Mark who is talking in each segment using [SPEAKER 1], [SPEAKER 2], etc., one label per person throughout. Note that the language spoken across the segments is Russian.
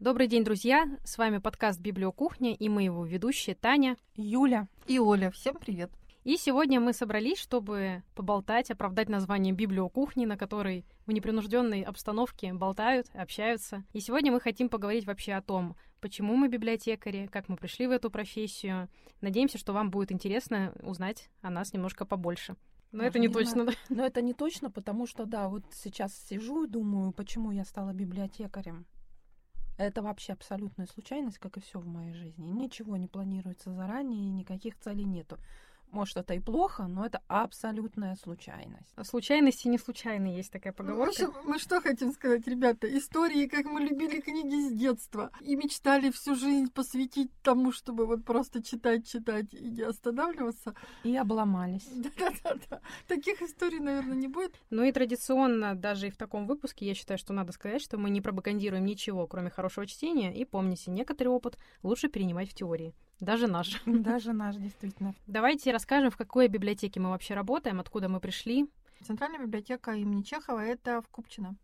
[SPEAKER 1] Добрый день, друзья! С вами подкаст «Библиокухня» и мы его ведущие Таня,
[SPEAKER 2] Юля
[SPEAKER 3] и Оля. Всем привет!
[SPEAKER 1] И сегодня мы собрались, чтобы поболтать, оправдать название «Библиокухни», на которой в непринужденной обстановке болтают, общаются. И сегодня мы хотим поговорить вообще о том, почему мы библиотекари, как мы пришли в эту профессию. Надеемся, что вам будет интересно узнать о нас немножко побольше. Но Может, это не, не точно,
[SPEAKER 2] да? Но это не точно, потому что, да, вот сейчас сижу и думаю, почему я стала библиотекарем. Это вообще абсолютная случайность, как и все в моей жизни. Ничего не планируется заранее, никаких целей нету. Может, это и плохо, но это абсолютная случайность.
[SPEAKER 1] Случайности не случайные, есть такая поговорка.
[SPEAKER 3] Ну, мы что хотим сказать, ребята? Истории, как мы любили книги с детства и мечтали всю жизнь посвятить тому, чтобы вот просто читать, читать и не останавливаться.
[SPEAKER 2] И обломались.
[SPEAKER 3] Да-да-да. Таких историй, наверное, не будет.
[SPEAKER 1] Ну и традиционно, даже и в таком выпуске, я считаю, что надо сказать, что мы не пропагандируем ничего, кроме хорошего чтения. И помните, некоторый опыт лучше перенимать в теории. Даже наш.
[SPEAKER 2] Даже наш, действительно.
[SPEAKER 1] Давайте расскажем, в какой библиотеке мы вообще работаем, откуда мы пришли.
[SPEAKER 3] Центральная библиотека имени Чехова — это в Купчино.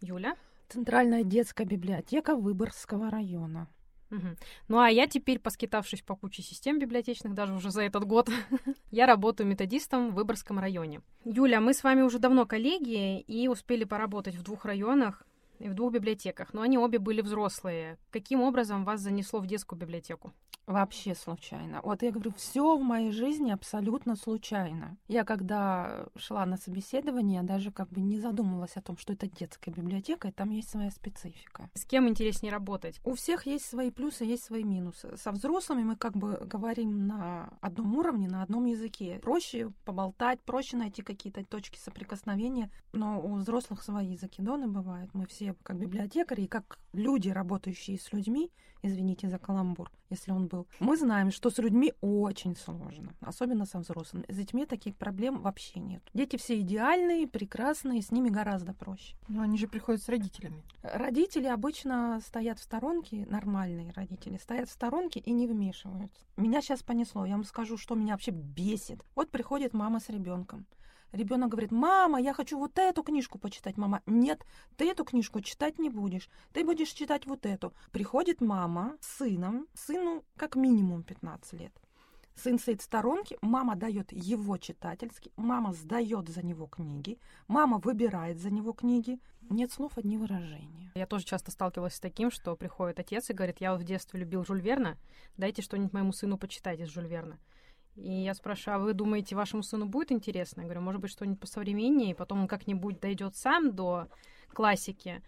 [SPEAKER 1] Юля?
[SPEAKER 2] Центральная детская библиотека Выборгского района.
[SPEAKER 1] Угу. Ну а я теперь, поскитавшись по куче систем библиотечных, даже уже за этот год, я работаю методистом в Выборгском районе. Юля, мы с вами уже давно коллеги и успели поработать в двух районах и в двух библиотеках, но они обе были взрослые. Каким образом вас занесло в детскую библиотеку?
[SPEAKER 2] Вообще случайно. Вот я говорю, все в моей жизни абсолютно случайно. Я когда шла на собеседование, даже как бы не задумывалась о том, что это детская библиотека, и там есть своя специфика.
[SPEAKER 1] С кем интереснее работать?
[SPEAKER 2] У всех есть свои плюсы, есть свои минусы. Со взрослыми мы как бы говорим на одном уровне, на одном языке. Проще поболтать, проще найти какие-то точки соприкосновения, но у взрослых свои закидоны бывают. Мы все как библиотекари и как люди, работающие с людьми, извините за каламбур, если он был, мы знаем, что с людьми очень сложно, особенно со взрослыми. С детьми таких проблем вообще нет. Дети все идеальные, прекрасные, с ними гораздо проще.
[SPEAKER 3] Но они же приходят с родителями.
[SPEAKER 2] Родители обычно стоят в сторонке, нормальные родители, стоят в сторонке и не вмешиваются. Меня сейчас понесло, я вам скажу, что меня вообще бесит. Вот приходит мама с ребенком. Ребенок говорит, мама, я хочу вот эту книжку почитать. Мама, нет, ты эту книжку читать не будешь. Ты будешь читать вот эту. Приходит мама с сыном, сыну как минимум 15 лет. Сын стоит в сторонке, мама дает его читательский, мама сдает за него книги, мама выбирает за него книги. Нет слов, одни выражения.
[SPEAKER 1] Я тоже часто сталкивалась с таким, что приходит отец и говорит, я вот в детстве любил Жюль Верна, дайте что-нибудь моему сыну почитать из Жюль Верна. И я спрашиваю, а вы думаете, вашему сыну будет интересно? Я говорю, может быть, что-нибудь посовременнее, и потом он как-нибудь дойдет сам до классики,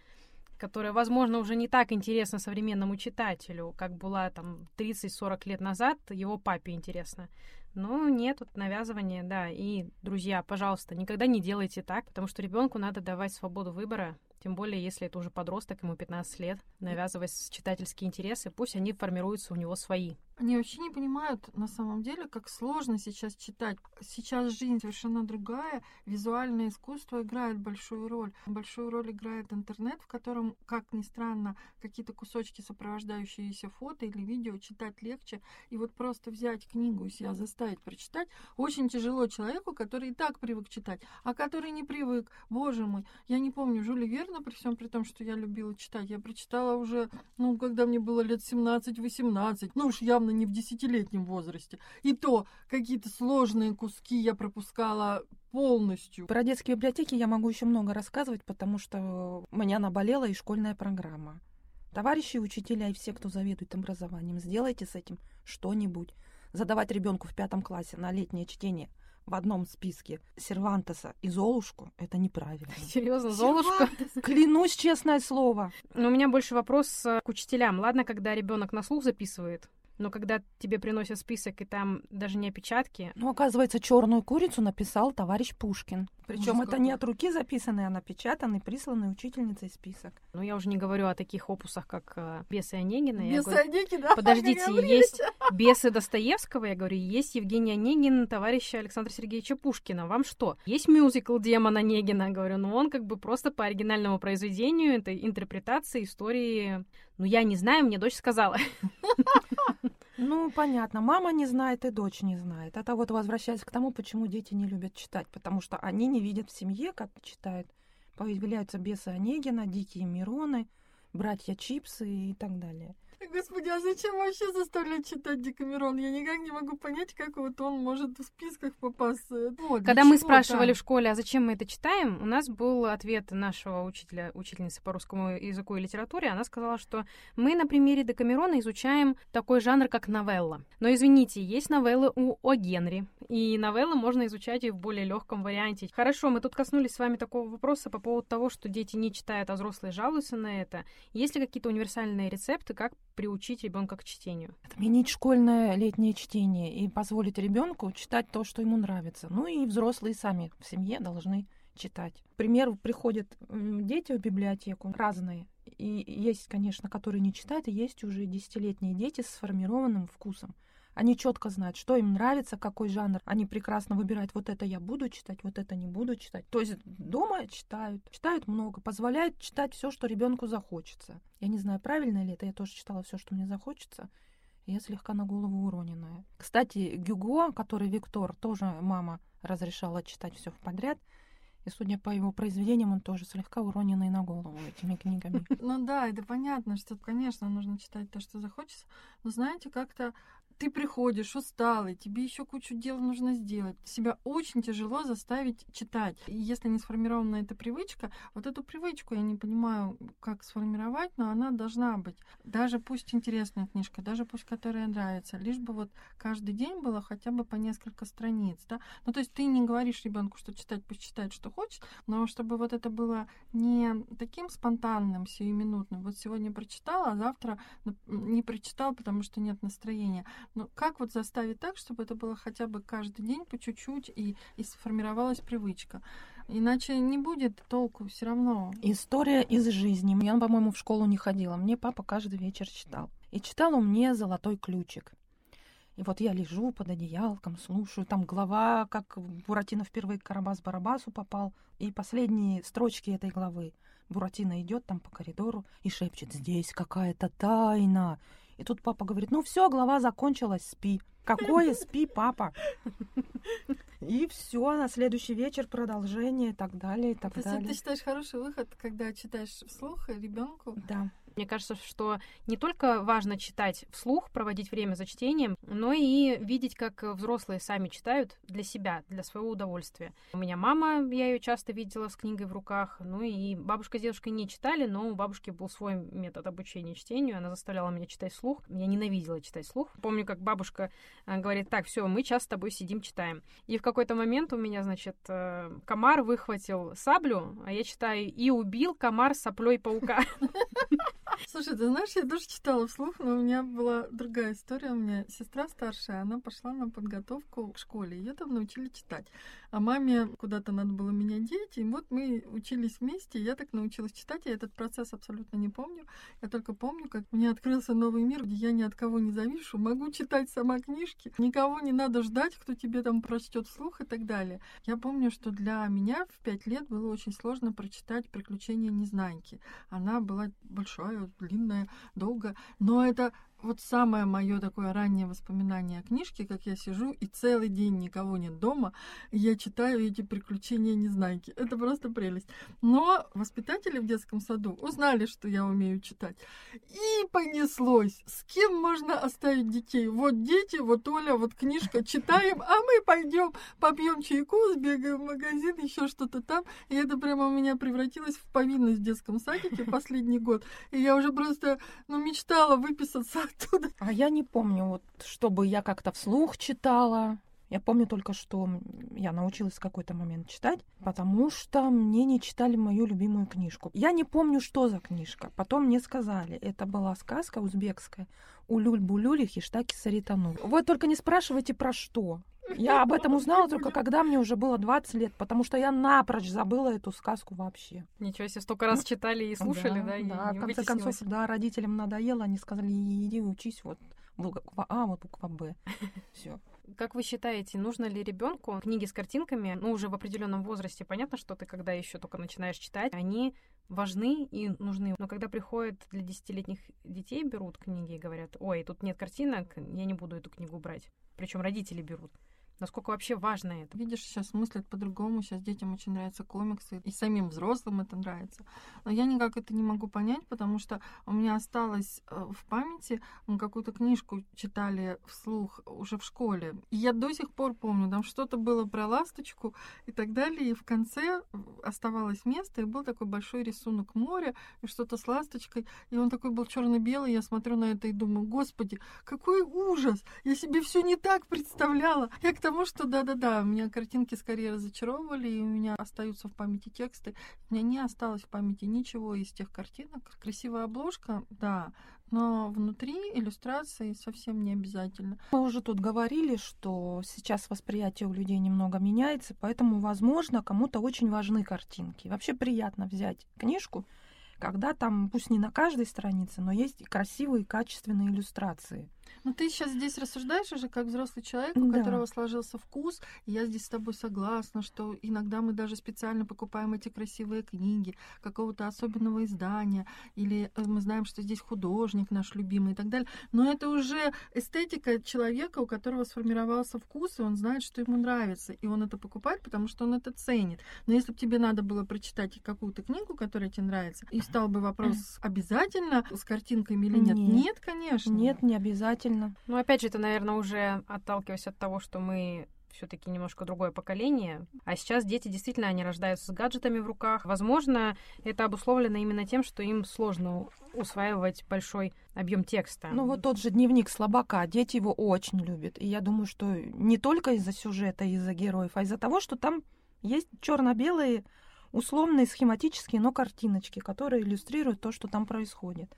[SPEAKER 1] которая, возможно, уже не так интересна современному читателю, как была там 30-40 лет назад, его папе интересно. Но нет, вот навязывание, да. И, друзья, пожалуйста, никогда не делайте так, потому что ребенку надо давать свободу выбора, тем более, если это уже подросток, ему 15 лет, навязывать читательские интересы, пусть они формируются у него свои.
[SPEAKER 3] Они вообще не понимают на самом деле, как сложно сейчас читать. Сейчас жизнь совершенно другая. Визуальное искусство играет большую роль. Большую роль играет интернет, в котором, как ни странно, какие-то кусочки, сопровождающиеся фото или видео, читать легче. И вот просто взять книгу и себя заставить прочитать очень тяжело человеку, который и так привык читать, а который не привык. Боже мой, я не помню, Жюли Верна, при всем при том, что я любила читать, я прочитала уже, ну, когда мне было лет 17-18. Ну уж явно явно не в десятилетнем возрасте. И то какие-то сложные куски я пропускала полностью.
[SPEAKER 2] Про детские библиотеки я могу еще много рассказывать, потому что у меня наболела и школьная программа. Товарищи учителя и все, кто заведует образованием, сделайте с этим что-нибудь. Задавать ребенку в пятом классе на летнее чтение в одном списке Сервантеса и Золушку, это неправильно.
[SPEAKER 1] Серьезно, Золушка?
[SPEAKER 2] Клянусь, честное слово.
[SPEAKER 1] Но у меня больше вопрос э, к учителям. Ладно, когда ребенок на слух записывает, но когда тебе приносят список, и там даже не опечатки...
[SPEAKER 2] Ну, оказывается, черную курицу написал товарищ Пушкин. Причем это не от руки записанный, а напечатанный, присланный учительницей список.
[SPEAKER 1] Ну, я уже не говорю о таких опусах, как э, «Бесы Онегина».
[SPEAKER 3] «Бесы Онегина»,
[SPEAKER 1] Подождите, есть «Бесы Достоевского», я говорю, есть Евгений Онегин, товарища Александра Сергеевича Пушкина. Вам что? Есть мюзикл «Демон Онегина», говорю, но он как бы просто по оригинальному произведению, это интерпретация истории... Ну, я не знаю, мне дочь сказала.
[SPEAKER 2] Ну, понятно. Мама не знает и дочь не знает. Это вот возвращаясь к тому, почему дети не любят читать. Потому что они не видят в семье, как читают. Появляются бесы Онегина, дикие Мироны, братья чипсы и так далее.
[SPEAKER 3] Господи, а зачем вообще заставлять читать Декамерон? Я никак не могу понять, как вот он может в списках попасться. Вот,
[SPEAKER 1] Когда мы спрашивали в школе, а зачем мы это читаем, у нас был ответ нашего учителя, учительницы по русскому языку и литературе. Она сказала, что мы на примере Декамерона изучаем такой жанр, как новелла. Но извините, есть новеллы у О. Генри, и новеллы можно изучать и в более легком варианте. Хорошо, мы тут коснулись с вами такого вопроса по поводу того, что дети не читают, а взрослые жалуются на это. Есть ли какие-то универсальные рецепты, как приучить ребенка к чтению.
[SPEAKER 2] Отменить школьное летнее чтение и позволить ребенку читать то, что ему нравится. Ну и взрослые сами в семье должны читать. К примеру, приходят дети в библиотеку разные. И есть, конечно, которые не читают, и есть уже десятилетние дети с сформированным вкусом. Они четко знают, что им нравится, какой жанр. Они прекрасно выбирают, вот это я буду читать, вот это не буду читать. То есть дома читают, читают много, позволяют читать все, что ребенку захочется. Я не знаю, правильно ли это, я тоже читала все, что мне захочется. Я слегка на голову уроненная. Кстати, Гюго, который Виктор, тоже мама разрешала читать все подряд. И судя по его произведениям, он тоже слегка уроненный на голову этими книгами.
[SPEAKER 3] Ну да, это понятно, что, конечно, нужно читать то, что захочется. Но знаете, как-то ты приходишь усталый, тебе еще кучу дел нужно сделать. Себя очень тяжело заставить читать. И если не сформирована эта привычка, вот эту привычку я не понимаю, как сформировать, но она должна быть. Даже пусть интересная книжка, даже пусть которая нравится, лишь бы вот каждый день было хотя бы по несколько страниц, да. Ну, то есть ты не говоришь ребенку, что читать, пусть читает, что хочет, но чтобы вот это было не таким спонтанным, сиюминутным. Вот сегодня прочитала, а завтра не прочитал, потому что нет настроения. Ну, как вот заставить так, чтобы это было хотя бы каждый день по чуть-чуть и, и сформировалась привычка? Иначе не будет толку все равно.
[SPEAKER 2] История из жизни. Я, по-моему, в школу не ходила. Мне папа каждый вечер читал. И читал он мне «Золотой ключик». И вот я лежу под одеялком, слушаю, там глава, как Буратино впервые к Карабас-Барабасу попал, и последние строчки этой главы. Буратино идет там по коридору и шепчет «Здесь какая-то тайна». И тут папа говорит, ну все, глава закончилась, спи. Какое спи, папа? И все, на следующий вечер продолжение и так далее, и так
[SPEAKER 3] То
[SPEAKER 2] далее.
[SPEAKER 3] Ты считаешь хороший выход, когда читаешь вслух ребенку?
[SPEAKER 2] Да.
[SPEAKER 1] Мне кажется, что не только важно читать вслух, проводить время за чтением, но и видеть, как взрослые сами читают для себя, для своего удовольствия. У меня мама, я ее часто видела с книгой в руках, ну и бабушка с дедушкой не читали, но у бабушки был свой метод обучения чтению, она заставляла меня читать вслух. Я ненавидела читать вслух. Помню, как бабушка э, говорит, так, все, мы сейчас с тобой сидим, читаем. И в какой-то момент у меня, значит, э, комар выхватил саблю, а я читаю, и убил комар соплей паука.
[SPEAKER 3] Слушай, ты знаешь, я тоже читала вслух, но у меня была другая история. У меня сестра старшая, она пошла на подготовку к школе. Ее там научили читать. А маме куда-то надо было менять дети. И вот мы учились вместе. И я так научилась читать. Я этот процесс абсолютно не помню. Я только помню, как меня открылся новый мир, где я ни от кого не завишу. Могу читать сама книжки. Никого не надо ждать, кто тебе там прочтет вслух и так далее. Я помню, что для меня в пять лет было очень сложно прочитать «Приключения Незнайки». Она была большая, длинная, долго. Но это вот самое мое такое раннее воспоминание о книжке, как я сижу и целый день никого нет дома, я читаю эти приключения Незнайки. Это просто прелесть. Но воспитатели в детском саду узнали, что я умею читать. И понеслось. С кем можно оставить детей? Вот дети, вот Оля, вот книжка, читаем, а мы пойдем попьем чайку, сбегаем в магазин, еще что-то там. И это прямо у меня превратилось в повинность в детском садике последний год. И я уже просто ну, мечтала выписаться оттуда.
[SPEAKER 2] А я не помню, вот, чтобы я как-то вслух читала. Я помню только, что я научилась в какой-то момент читать, потому что мне не читали мою любимую книжку. Я не помню, что за книжка. Потом мне сказали, это была сказка узбекская «Улюль-булюли хиштаки саритану». Вы только не спрашивайте, про что. Я об этом узнала только когда мне уже было 20 лет, потому что я напрочь забыла эту сказку вообще.
[SPEAKER 1] Ничего себе, столько раз читали и слушали, да?
[SPEAKER 2] Да, да в конце концов, да, родителям надоело, они сказали, иди учись, вот буква А, вот буква Б. Все.
[SPEAKER 1] Как вы считаете, нужно ли ребенку книги с картинками, ну, уже в определенном возрасте, понятно, что ты, когда еще только начинаешь читать, они важны и нужны. Но когда приходят для десятилетних детей, берут книги и говорят, ой, тут нет картинок, я не буду эту книгу брать. Причем родители берут. Насколько вообще важно это?
[SPEAKER 3] Видишь, сейчас мыслят по-другому, сейчас детям очень нравятся комиксы, и самим взрослым это нравится. Но я никак это не могу понять, потому что у меня осталось э, в памяти, мы какую-то книжку читали вслух уже в школе. И я до сих пор помню, там что-то было про ласточку и так далее, и в конце оставалось место, и был такой большой рисунок моря, и что-то с ласточкой, и он такой был черно-белый, я смотрю на это и думаю, господи, какой ужас! Я себе все не так представляла. Я к тому, что да-да-да, у меня картинки скорее разочаровывали, и у меня остаются в памяти тексты. У меня не осталось в памяти ничего из тех картинок. Красивая обложка, да, но внутри иллюстрации совсем не обязательно.
[SPEAKER 2] Мы уже тут говорили, что сейчас восприятие у людей немного меняется, поэтому, возможно, кому-то очень важны картинки. Вообще приятно взять книжку, когда там, пусть не на каждой странице, но есть красивые, качественные иллюстрации.
[SPEAKER 3] Но ты сейчас здесь рассуждаешь уже как взрослый человек, у
[SPEAKER 2] Да.
[SPEAKER 3] которого сложился вкус. И я здесь с тобой согласна, что иногда мы даже специально покупаем эти красивые книги какого-то особенного издания, или э, мы знаем, что здесь художник наш любимый и так далее. Но это уже эстетика человека, у которого сформировался вкус, и он знает, что ему нравится, и он это покупает, потому что он это ценит. Но если бы тебе надо было прочитать какую-то книгу, которая тебе нравится, и стал бы вопрос обязательно с картинками или нет?
[SPEAKER 2] Нет.
[SPEAKER 3] Нет, конечно.
[SPEAKER 2] Нет, не обязательно.
[SPEAKER 1] Ну, опять же, это, наверное, уже отталкиваясь от того, что мы все-таки немножко другое поколение. А сейчас дети действительно, они рождаются с гаджетами в руках. Возможно, это обусловлено именно тем, что им сложно усваивать большой объем текста.
[SPEAKER 2] Ну вот тот же дневник слабака, дети его очень любят. И я думаю, что не только из-за сюжета, из-за героев, а из-за того, что там есть черно-белые, условные, схематические, но картиночки, которые иллюстрируют то, что там происходит.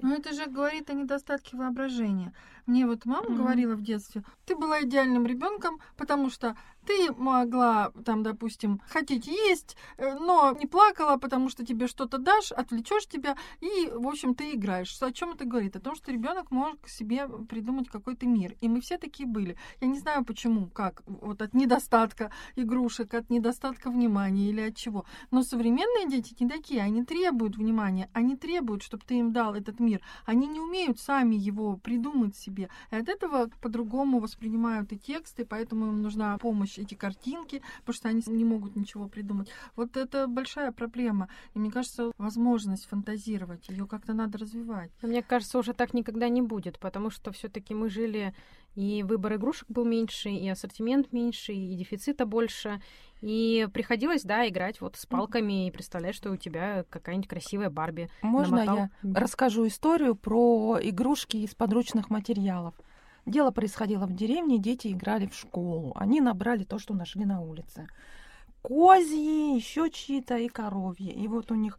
[SPEAKER 3] Ну, это же говорит о недостатке воображения. Мне вот мама
[SPEAKER 2] Мгм.
[SPEAKER 3] говорила в детстве, ты была идеальным ребенком, потому что ты могла, там, допустим, хотеть есть, э, но не плакала, потому что тебе что-то дашь, отвлечешь тебя, и, в общем, ты играешь. О чем это говорит? О том, что ребенок может себе придумать какой-то мир. И мы все такие были. Я не знаю почему, как, вот от недостатка игрушек, от недостатка внимания или от чего. Но современные дети не такие, они требуют внимания, они требуют, чтобы ты им дал этот мир. Они не умеют сами его придумать себе. И от этого по-другому воспринимают и тексты, поэтому им нужна помощь эти картинки, потому что они не могут ничего придумать. Вот это большая проблема. И мне кажется, возможность фантазировать, ее как-то надо развивать.
[SPEAKER 1] Но Мне кажется, уже так никогда не будет, потому что все-таки мы жили, и выбор игрушек был меньше, и ассортимент меньше, и дефицита больше. И приходилось, да, играть вот с палками и представлять, что у тебя какая-нибудь красивая Барби.
[SPEAKER 2] Можно
[SPEAKER 1] Намотал.
[SPEAKER 2] я расскажу историю про игрушки из подручных материалов? Дело происходило в деревне, дети играли в школу. Они набрали то, что нашли на улице. Козьи, еще чьи-то и коровьи. И вот у них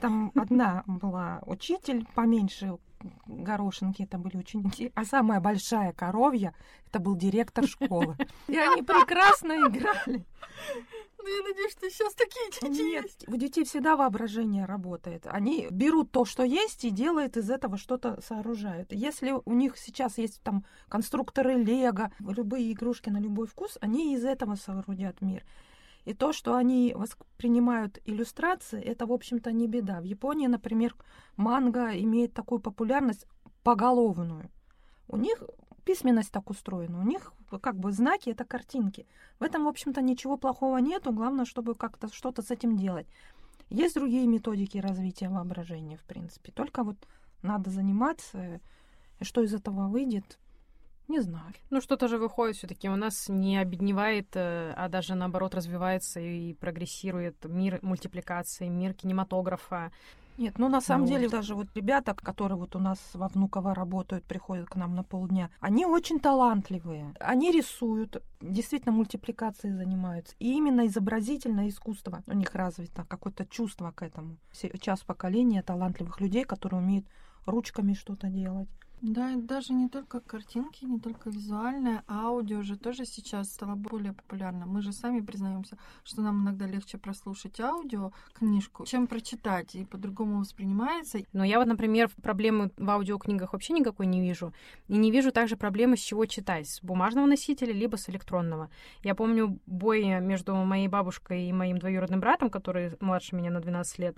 [SPEAKER 2] там одна была учитель поменьше горошинки, это были ученики, а самая большая коровья, это был директор школы. И они прекрасно играли.
[SPEAKER 3] Ну, я надеюсь, что сейчас такие дети
[SPEAKER 2] Нет,
[SPEAKER 3] есть.
[SPEAKER 2] у детей всегда воображение работает. Они берут то, что есть, и делают из этого что-то сооружают. Если у них сейчас есть там конструкторы Лего, любые игрушки на любой вкус, они из этого соорудят мир. И то, что они воспринимают иллюстрации, это, в общем-то, не беда. В Японии, например, манга имеет такую популярность поголовную. У них письменность так устроена, у них как бы знаки это картинки. В этом, в общем-то, ничего плохого нету, главное, чтобы как-то что-то с этим делать. Есть другие методики развития воображения, в принципе. Только вот надо заниматься, и что из этого выйдет, не знаю.
[SPEAKER 1] Ну, что-то же выходит все-таки. У нас не обедневает, э, а даже наоборот развивается и прогрессирует мир мультипликации, мир кинематографа.
[SPEAKER 2] Нет, ну на самом
[SPEAKER 1] Ну,
[SPEAKER 2] деле
[SPEAKER 1] вот.
[SPEAKER 2] даже вот ребята, которые вот у нас во Внуково работают, приходят к нам на полдня, они очень талантливые. Они рисуют, действительно мультипликацией занимаются. И именно изобразительное искусство у них развито, какое-то чувство к этому. Сейчас поколение талантливых людей, которые умеют ручками что-то делать.
[SPEAKER 3] Да, и даже не только картинки, не только визуальное, а аудио же тоже сейчас стало более популярным. Мы же сами признаемся, что нам иногда легче прослушать аудио книжку, чем прочитать, и по-другому воспринимается.
[SPEAKER 1] Но я вот, например, проблемы в аудиокнигах вообще никакой не вижу. И не вижу также проблемы, с чего читать. С бумажного носителя, либо с электронного. Я помню бой между моей бабушкой и моим двоюродным братом, который младше меня на 12 лет.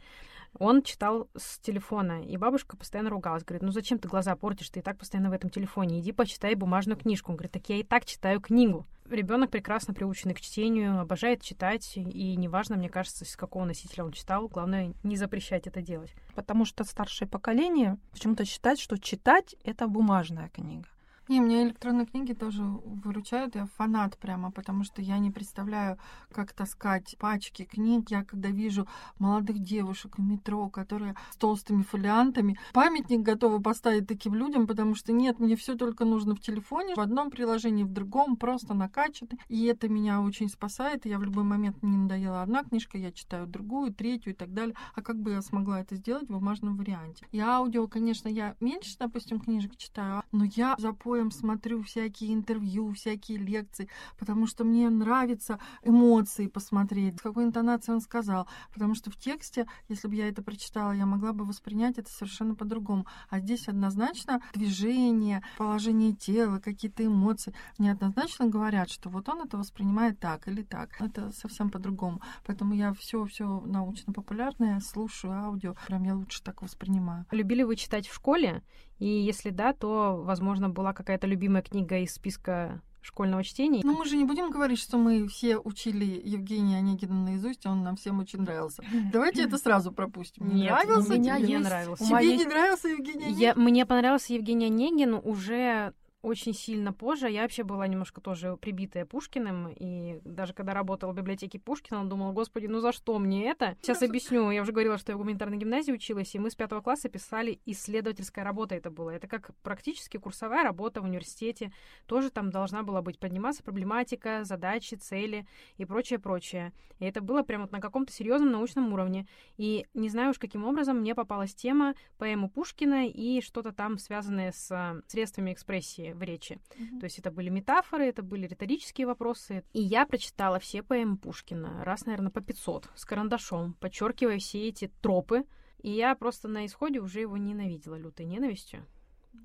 [SPEAKER 1] Он читал с телефона, и бабушка постоянно ругалась. Говорит, ну зачем ты глаза портишь, ты и так постоянно в этом телефоне, иди почитай бумажную книжку. Он говорит, так я и так читаю книгу. Ребенок прекрасно приученный к чтению, обожает читать, и неважно, мне кажется, с какого носителя он читал, главное не запрещать это делать.
[SPEAKER 2] Потому что старшее поколение почему-то считает, что читать — это бумажная книга.
[SPEAKER 3] Не, мне электронные книги тоже выручают. Я фанат прямо, потому что я не представляю, как таскать пачки книг. Я когда вижу молодых девушек в метро, которые с толстыми фолиантами, памятник готовы поставить таким людям, потому что нет, мне все только нужно в телефоне, в одном приложении, в другом, просто накачаны. И это меня очень спасает. Я в любой момент мне надоела одна книжка, я читаю другую, третью и так далее. А как бы я смогла это сделать в бумажном варианте? И аудио, конечно, я меньше, допустим, книжек читаю, но я запомнила поем, смотрю всякие интервью, всякие лекции, потому что мне нравится эмоции посмотреть, с какой интонацией он сказал. Потому что в тексте, если бы я это прочитала, я могла бы воспринять это совершенно по-другому. А здесь однозначно движение, положение тела, какие-то эмоции. Мне однозначно говорят, что вот он это воспринимает так или так. Это совсем по-другому. Поэтому я все все научно-популярное слушаю, аудио. Прям я лучше так воспринимаю.
[SPEAKER 1] Любили вы читать в школе? И если да, то, возможно, была какая-то любимая книга из списка школьного чтения.
[SPEAKER 3] Ну, мы же не будем говорить, что мы все учили Евгения Онегина наизусть, он нам всем очень нравился. Давайте это сразу пропустим.
[SPEAKER 1] Не Нет, нравился? Меня тебе? не нравился.
[SPEAKER 3] Тебе не нравился Евгений Онегин?
[SPEAKER 1] Я... Мне понравился Евгений Онегин уже очень сильно позже. Я вообще была немножко тоже прибитая Пушкиным, и даже когда работала в библиотеке Пушкина, думала, господи, ну за что мне это? Сейчас объясню. Я уже говорила, что я в гуманитарной гимназии училась, и мы с пятого класса писали исследовательская работа это было. Это как практически курсовая работа в университете. Тоже там должна была быть подниматься проблематика, задачи, цели и прочее, прочее. И это было прямо вот на каком-то серьезном научном уровне. И не знаю уж каким образом мне попалась тема поэмы Пушкина и что-то там связанное с а, средствами экспрессии в речи. Mm-hmm. То есть это были метафоры, это были риторические вопросы. И я прочитала все поэмы Пушкина, раз, наверное, по 500, с карандашом, подчеркивая все эти тропы. И я просто на исходе уже его ненавидела лютой ненавистью.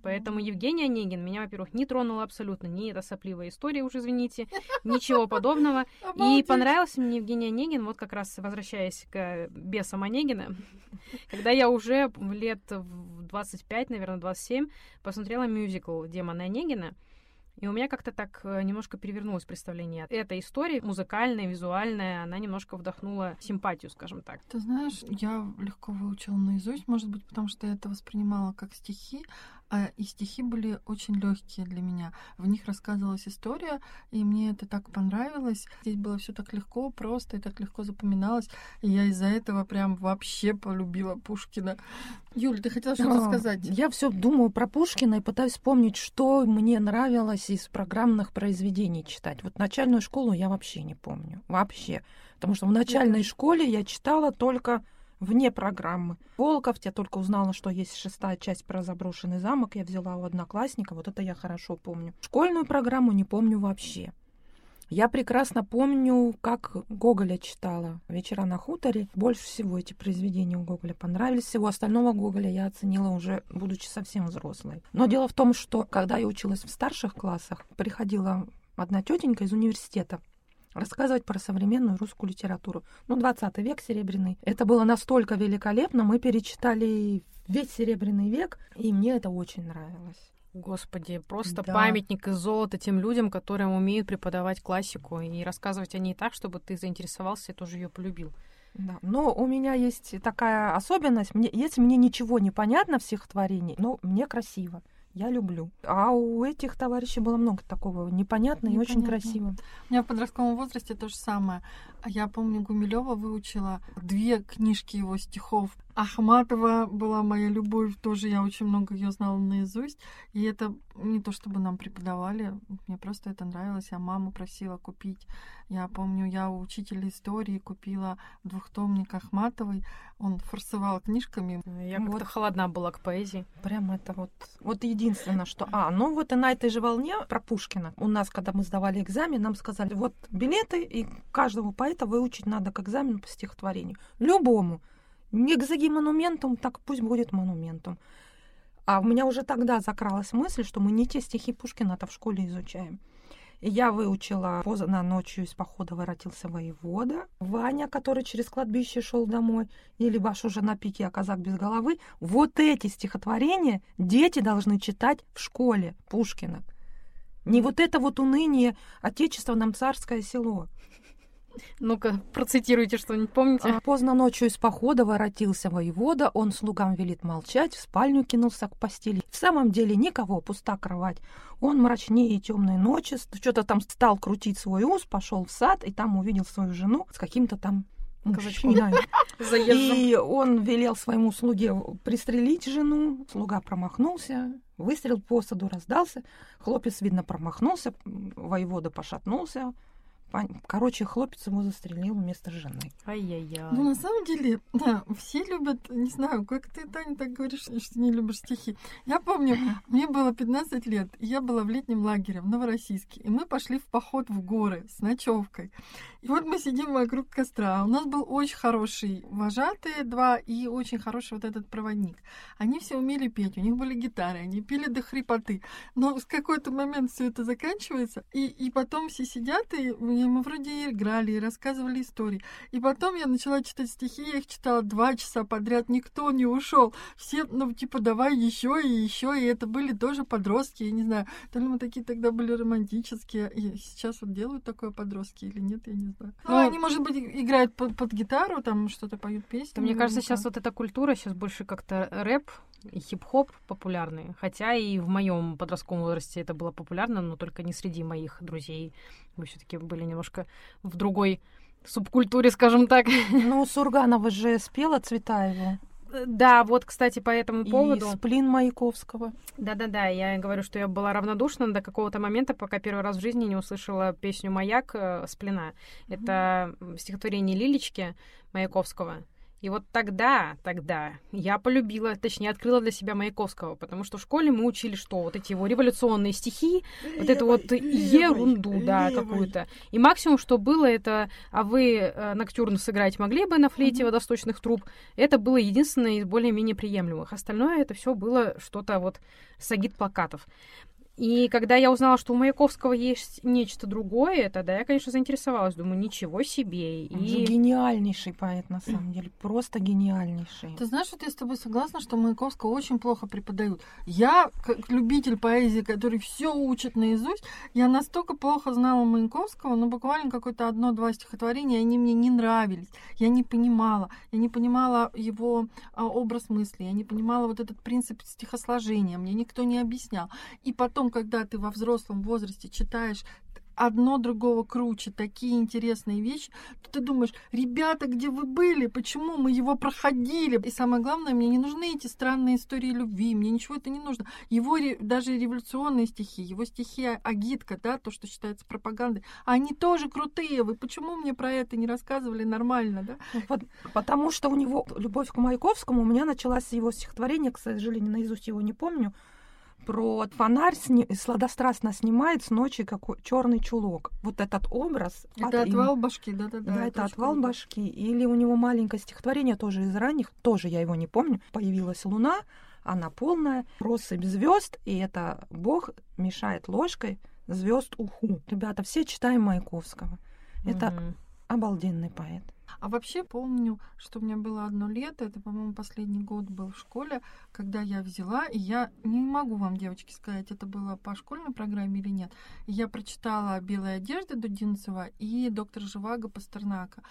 [SPEAKER 1] Поэтому Евгений Онегин меня, во-первых, не тронул абсолютно. Ни эта сопливая история, уж извините, ничего подобного. И понравился мне Евгений Онегин, вот как раз возвращаясь к бесам Онегина, когда я уже лет в 25, наверное, 27, посмотрела мюзикл «Демона Онегина», и у меня как-то так э, немножко перевернулось представление. Эта история музыкальная, визуальная, она немножко вдохнула симпатию, скажем так.
[SPEAKER 3] Ты знаешь, я легко выучила наизусть, может быть, потому что я это воспринимала как стихи, и стихи были очень легкие для меня. В них рассказывалась история, и мне это так понравилось. Здесь было все так легко, просто и так легко запоминалось. И я из-за этого прям вообще полюбила Пушкина. Юль, ты хотела что-то сказать?
[SPEAKER 2] Я все думаю про Пушкина и пытаюсь вспомнить, что мне нравилось из программных произведений читать. Вот начальную школу я вообще не помню. Вообще. Потому что в начальной школе я читала только вне программы. Волков, я только узнала, что есть шестая часть про заброшенный замок. Я взяла у одноклассника, вот это я хорошо помню. Школьную программу не помню вообще. Я прекрасно помню, как Гоголя читала «Вечера на хуторе». Больше всего эти произведения у Гоголя понравились. Всего остального Гоголя я оценила уже, будучи совсем взрослой. Но дело в том, что когда я училась в старших классах, приходила одна тетенька из университета рассказывать про современную русскую литературу. Ну, 20 век серебряный. Это было настолько великолепно. Мы перечитали весь серебряный век, и мне это очень нравилось.
[SPEAKER 1] Господи, просто да. памятник из золота тем людям, которые умеют преподавать классику и рассказывать о ней так, чтобы ты заинтересовался и тоже ее полюбил.
[SPEAKER 2] Да. Но у меня есть такая особенность. Мне, если мне ничего не понятно в стихотворении, но мне красиво я люблю. А у этих товарищей было много такого непонятного и очень красивого.
[SPEAKER 3] У меня в подростковом возрасте то же самое. Я помню, Гумилева выучила две книжки его стихов. Ахматова была моя любовь, тоже я очень много ее знала наизусть. И это не то, чтобы нам преподавали, мне просто это нравилось. Я маму просила купить. Я помню, я у учителя истории купила двухтомник Ахматовой. Он форсовал книжками.
[SPEAKER 1] Я вот. как-то холодна была к поэзии.
[SPEAKER 2] Прям это вот, вот единственное, что... А, ну вот и на этой же волне про Пушкина. У нас, когда мы сдавали экзамен, нам сказали, вот билеты, и каждого поэта выучить надо к экзамену по стихотворению. Любому. Не к монументум, так пусть будет монументум. А у меня уже тогда закралась мысль, что мы не те стихи Пушкина-то в школе изучаем. Я выучила поздно ночью из похода воротился воевода. Ваня, который через кладбище шел домой. Или ваш уже на пике, а казак без головы. Вот эти стихотворения дети должны читать в школе Пушкина. Не вот это вот уныние «Отечество нам царское село».
[SPEAKER 1] Ну-ка, процитируйте что-нибудь, помните?
[SPEAKER 2] А, поздно ночью из похода воротился воевода, он слугам велит молчать, в спальню кинулся к постели. В самом деле никого, пуста кровать. Он мрачнее темной ночи, что-то там стал крутить свой ус, пошел в сад и там увидел свою жену с каким-то там мужчиной. И он велел своему слуге пристрелить жену. Слуга промахнулся, выстрел по саду раздался. Хлопец, видно, промахнулся, воевода пошатнулся, Короче, хлопец его застрелил вместо жены.
[SPEAKER 1] Ай-яй-яй.
[SPEAKER 3] Ну, на самом деле, да, все любят, не знаю, как ты, Таня, так говоришь, что не любишь стихи. Я помню, мне было 15 лет, и я была в летнем лагере в Новороссийске, и мы пошли в поход в горы с ночевкой. И вот мы сидим вокруг костра. У нас был очень хороший вожатый, два, и очень хороший вот этот проводник. Они все умели петь, у них были гитары, они пели до хрипоты. Но в какой-то момент все это заканчивается, и, и потом все сидят, и мы вроде и играли, и рассказывали истории. И потом я начала читать стихи, я их читала два часа подряд, никто не ушел. Все, ну, типа, давай еще и еще, и это были тоже подростки, я не знаю, то ли мы такие тогда были романтические, и сейчас вот делают такое подростки или нет, я не не знаю. Ну, ну они, может быть, играют под, под гитару, там что-то поют песни.
[SPEAKER 1] Мне кажется, сейчас вот эта культура сейчас больше как-то рэп и хип-хоп популярны. Хотя и в моем подростковом возрасте это было популярно, но только не среди моих друзей. Мы все-таки были немножко в другой субкультуре, скажем так.
[SPEAKER 2] Ну, Сурганова же спела Цветаеву.
[SPEAKER 1] Да, вот, кстати, по этому поводу.
[SPEAKER 2] И сплин Маяковского.
[SPEAKER 1] Да-да-да, я говорю, что я была равнодушна до какого-то момента, пока первый раз в жизни не услышала песню «Маяк» э, Сплина. Mm-hmm. Это стихотворение Лилечки Маяковского. И вот тогда, тогда я полюбила, точнее, открыла для себя Маяковского, потому что в школе мы учили что? Вот эти его революционные стихи, левой, вот эту вот ерунду, левой, да, какую-то. И максимум, что было, это, а вы э, ноктюрн сыграть могли бы на флейте mm-hmm. водосточных труб, это было единственное из более-менее приемлемых. Остальное это все было что-то вот сагит плакатов. И когда я узнала, что у Маяковского есть нечто другое, тогда я, конечно, заинтересовалась. Думаю, ничего себе.
[SPEAKER 2] Он и... же гениальнейший поэт, на самом деле. Просто гениальнейший.
[SPEAKER 3] Ты знаешь, вот я с тобой согласна, что Маяковского очень плохо преподают. Я, как любитель поэзии, который все учит наизусть, я настолько плохо знала Маяковского, но буквально какое-то одно-два стихотворения, они мне не нравились. Я не понимала. Я не понимала его а, образ мысли. Я не понимала вот этот принцип стихосложения. Мне никто не объяснял. И потом когда ты во взрослом возрасте читаешь одно другого круче, такие интересные вещи, то ты думаешь, ребята, где вы были, почему мы его проходили? И самое главное, мне не нужны эти странные истории любви, мне ничего это не нужно. Его даже революционные стихи, его стихи Агитка, да, то, что считается пропагандой, они тоже крутые. Вы почему мне про это не рассказывали нормально, да?
[SPEAKER 2] Ну, потому что у него любовь к Маяковскому у меня началась с его стихотворения, к сожалению, наизусть его не помню, про фонарь сни... сладострастно снимает с ночи какой черный чулок. Вот этот образ.
[SPEAKER 3] Это от, отвал башки, да-да-да.
[SPEAKER 2] Да, это, это отвал круто. башки. Или у него маленькое стихотворение тоже из ранних, тоже я его не помню. Появилась луна, она полная, россыпь звезд, и это Бог мешает ложкой звезд уху. Ребята, все читаем Маяковского. Это угу. Обалденный поэт.
[SPEAKER 3] А вообще помню, что у меня было одно лето, это, по-моему, последний год был в школе, когда я взяла, и я не могу вам, девочки, сказать, это было по школьной программе или нет. Я прочитала «Белая одежда» Дудинцева и «Доктор Живаго» Пастернака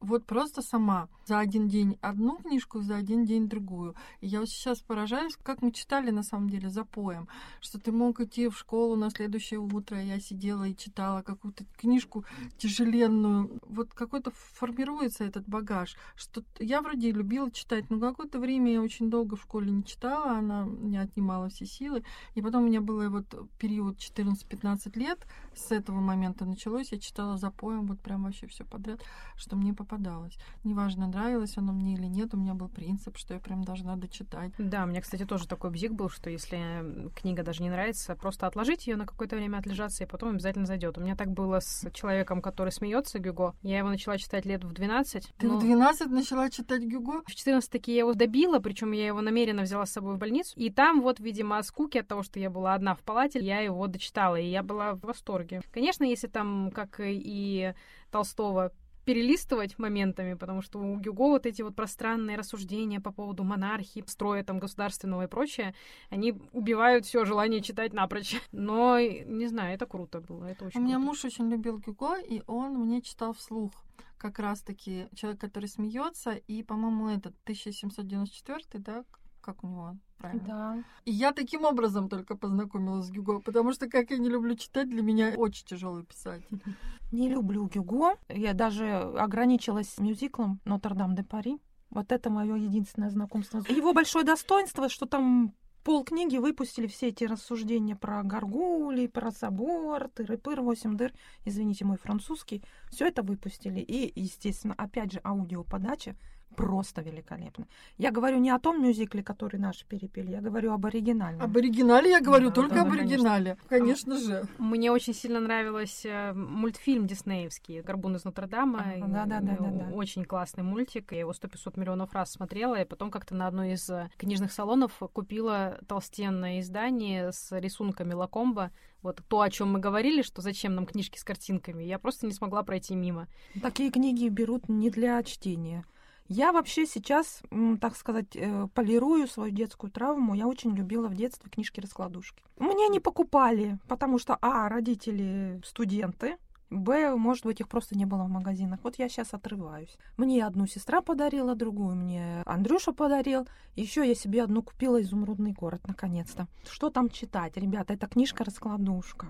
[SPEAKER 3] вот просто сама. За один день одну книжку, за один день другую. И я вот сейчас поражаюсь, как мы читали на самом деле за поем, что ты мог идти в школу на следующее утро, я сидела и читала какую-то книжку тяжеленную. Вот какой-то формируется этот багаж, что я вроде любила читать, но какое-то время я очень долго в школе не читала, она мне отнимала все силы. И потом у меня был вот период 14-15 лет, с этого момента началось, я читала за поем вот прям вообще все подряд, что мне по попадалось. Неважно, нравилось оно мне или нет, у меня был принцип, что я прям должна дочитать.
[SPEAKER 1] Да, у меня, кстати, тоже такой бзик был, что если книга даже не нравится, просто отложить ее на какое-то время отлежаться, и потом обязательно зайдет. У меня так было с человеком, который смеется, Гюго. Я его начала читать лет в 12.
[SPEAKER 3] Ты
[SPEAKER 1] но
[SPEAKER 3] в 12 начала читать Гюго?
[SPEAKER 1] В 14 таки я его добила, причем я его намеренно взяла с собой в больницу. И там вот, видимо, скуки от того, что я была одна в палате, я его дочитала, и я была в восторге. Конечно, если там, как и Толстого, перелистывать моментами, потому что у Гюго вот эти вот пространные рассуждения по поводу монархии, строя там государственного и прочее, они убивают все желание читать напрочь. Но, не знаю, это круто было, это очень
[SPEAKER 3] У меня
[SPEAKER 1] круто.
[SPEAKER 3] муж очень любил Гюго, и он мне читал вслух как раз-таки человек, который смеется, и, по-моему, этот 1794, да, как у него правильно?
[SPEAKER 2] Да.
[SPEAKER 3] И я таким образом только познакомилась с Гюго, потому что, как я не люблю читать, для меня очень тяжелый писатель.
[SPEAKER 2] Не люблю Гюго. Я даже ограничилась мюзиклом «Нотр-Дам де Пари». Вот это мое единственное знакомство. Его большое достоинство, что там пол книги выпустили все эти рассуждения про горгули, про собор, тыры-пыр, восемь дыр. Извините, мой французский. Все это выпустили. И, естественно, опять же, аудиоподача просто великолепно. Я говорю не о том мюзикле, который наши перепели, я говорю об оригинальном.
[SPEAKER 3] Об оригинале я говорю,
[SPEAKER 1] Да,
[SPEAKER 3] только
[SPEAKER 1] да,
[SPEAKER 3] об
[SPEAKER 1] да,
[SPEAKER 3] оригинале. Конечно же.
[SPEAKER 1] Мне очень сильно нравился мультфильм диснеевский «Горбун из Нотр-Дама».
[SPEAKER 2] Ага, да-да-да-да-да.
[SPEAKER 1] Очень классный мультик. Я его сто 500 миллионов раз смотрела, и потом как-то на одной из э, книжных салонов купила толстенное издание с рисунками Лакомба. Вот то, о чем мы говорили, что зачем нам книжки с картинками, я просто не смогла пройти мимо.
[SPEAKER 2] Такие книги берут не для чтения. Я вообще сейчас, так сказать, э, полирую свою детскую травму. Я очень любила в детстве книжки-раскладушки. Мне не покупали, потому что, а, родители студенты, Б, может быть, их просто не было в магазинах. Вот я сейчас отрываюсь. Мне одну сестра подарила, другую мне Андрюша подарил. Еще я себе одну купила «Изумрудный город», наконец-то. Что там читать, ребята? Это книжка-раскладушка.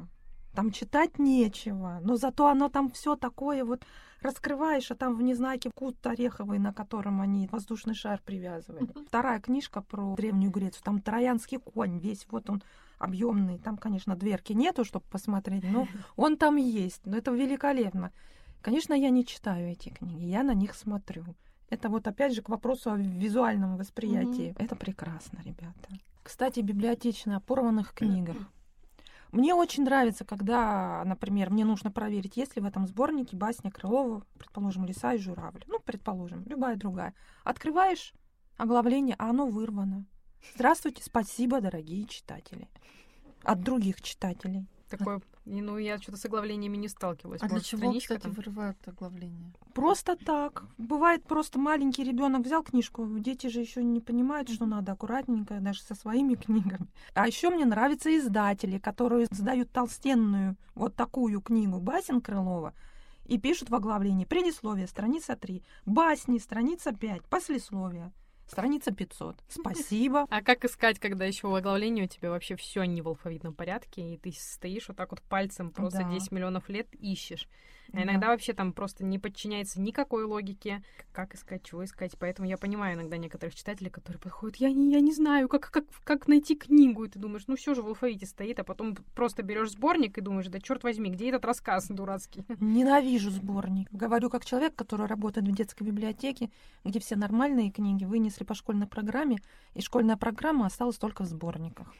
[SPEAKER 2] Там читать нечего, но зато оно там все такое вот раскрываешь, а там в незнаке кут ореховый, на котором они воздушный шар привязывали. Вторая книжка про Древнюю Грецию, там троянский конь, весь вот он объемный. Там, конечно, дверки нету, чтобы посмотреть, но он там есть. Но это великолепно. Конечно, я не читаю эти книги, я на них смотрю. Это вот опять же к вопросу о визуальном восприятии. Это прекрасно, ребята. Кстати, библиотечная о порванных книгах. Мне очень нравится, когда, например, мне нужно проверить, есть ли в этом сборнике басня Крылова, предположим, «Лиса и журавль». Ну, предположим, любая другая. Открываешь оглавление, а оно вырвано. Здравствуйте, спасибо, дорогие читатели. От других читателей.
[SPEAKER 1] Такое, и, ну, я что-то с оглавлениями не сталкивалась.
[SPEAKER 3] А для
[SPEAKER 1] Может,
[SPEAKER 3] чего,
[SPEAKER 1] страничка
[SPEAKER 3] кстати,
[SPEAKER 1] там?
[SPEAKER 3] вырывают оглавление?
[SPEAKER 2] Просто так. Бывает просто маленький ребенок взял книжку, дети же еще не понимают, что надо аккуратненько, даже со своими книгами. А еще мне нравятся издатели, которые сдают толстенную вот такую книгу басен Крылова и пишут в оглавлении предисловие, страница 3, басни, страница 5, послесловие, страница 500. Спасибо.
[SPEAKER 1] А как искать, когда еще в оглавлении у тебя вообще все не в алфавитном порядке, и ты стоишь вот так вот пальцем просто
[SPEAKER 2] Да.
[SPEAKER 1] 10 миллионов лет ищешь. А
[SPEAKER 2] Да.
[SPEAKER 1] иногда вообще там просто не подчиняется никакой логике, как искать, чего искать. Поэтому я понимаю иногда некоторых читателей, которые подходят, я не, я не знаю, как, как, как найти книгу. И ты думаешь, ну все же в алфавите стоит, а потом просто берешь сборник и думаешь, да черт возьми, где этот рассказ дурацкий?
[SPEAKER 2] Ненавижу сборник. Говорю как человек, который работает в детской библиотеке, где все нормальные книги вынесли по школьной программе, и школьная программа осталась только в сборниках.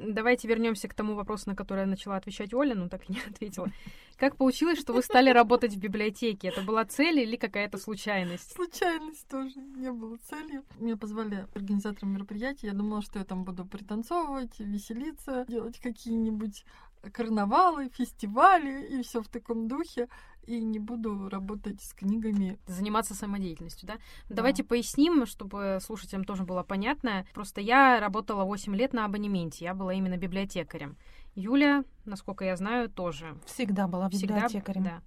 [SPEAKER 1] Давайте вернемся к тому вопросу, на который я начала отвечать Оля, но так и не ответила. Как получилось, что вы стали работать в библиотеке? Это была цель или какая-то случайность?
[SPEAKER 3] Случайность тоже не было целью. Меня позвали организатором мероприятия. Я думала, что я там буду пританцовывать, веселиться, делать какие-нибудь карнавалы, фестивали и все в таком духе. И не буду работать с книгами.
[SPEAKER 1] Заниматься самодеятельностью, да? Давайте поясним, чтобы слушателям тоже было понятно. Просто я работала 8 лет на абонементе, я была именно библиотекарем. Юля, насколько я знаю, тоже.
[SPEAKER 2] Всегда была
[SPEAKER 1] Всегда,
[SPEAKER 2] библиотекарем.
[SPEAKER 1] да.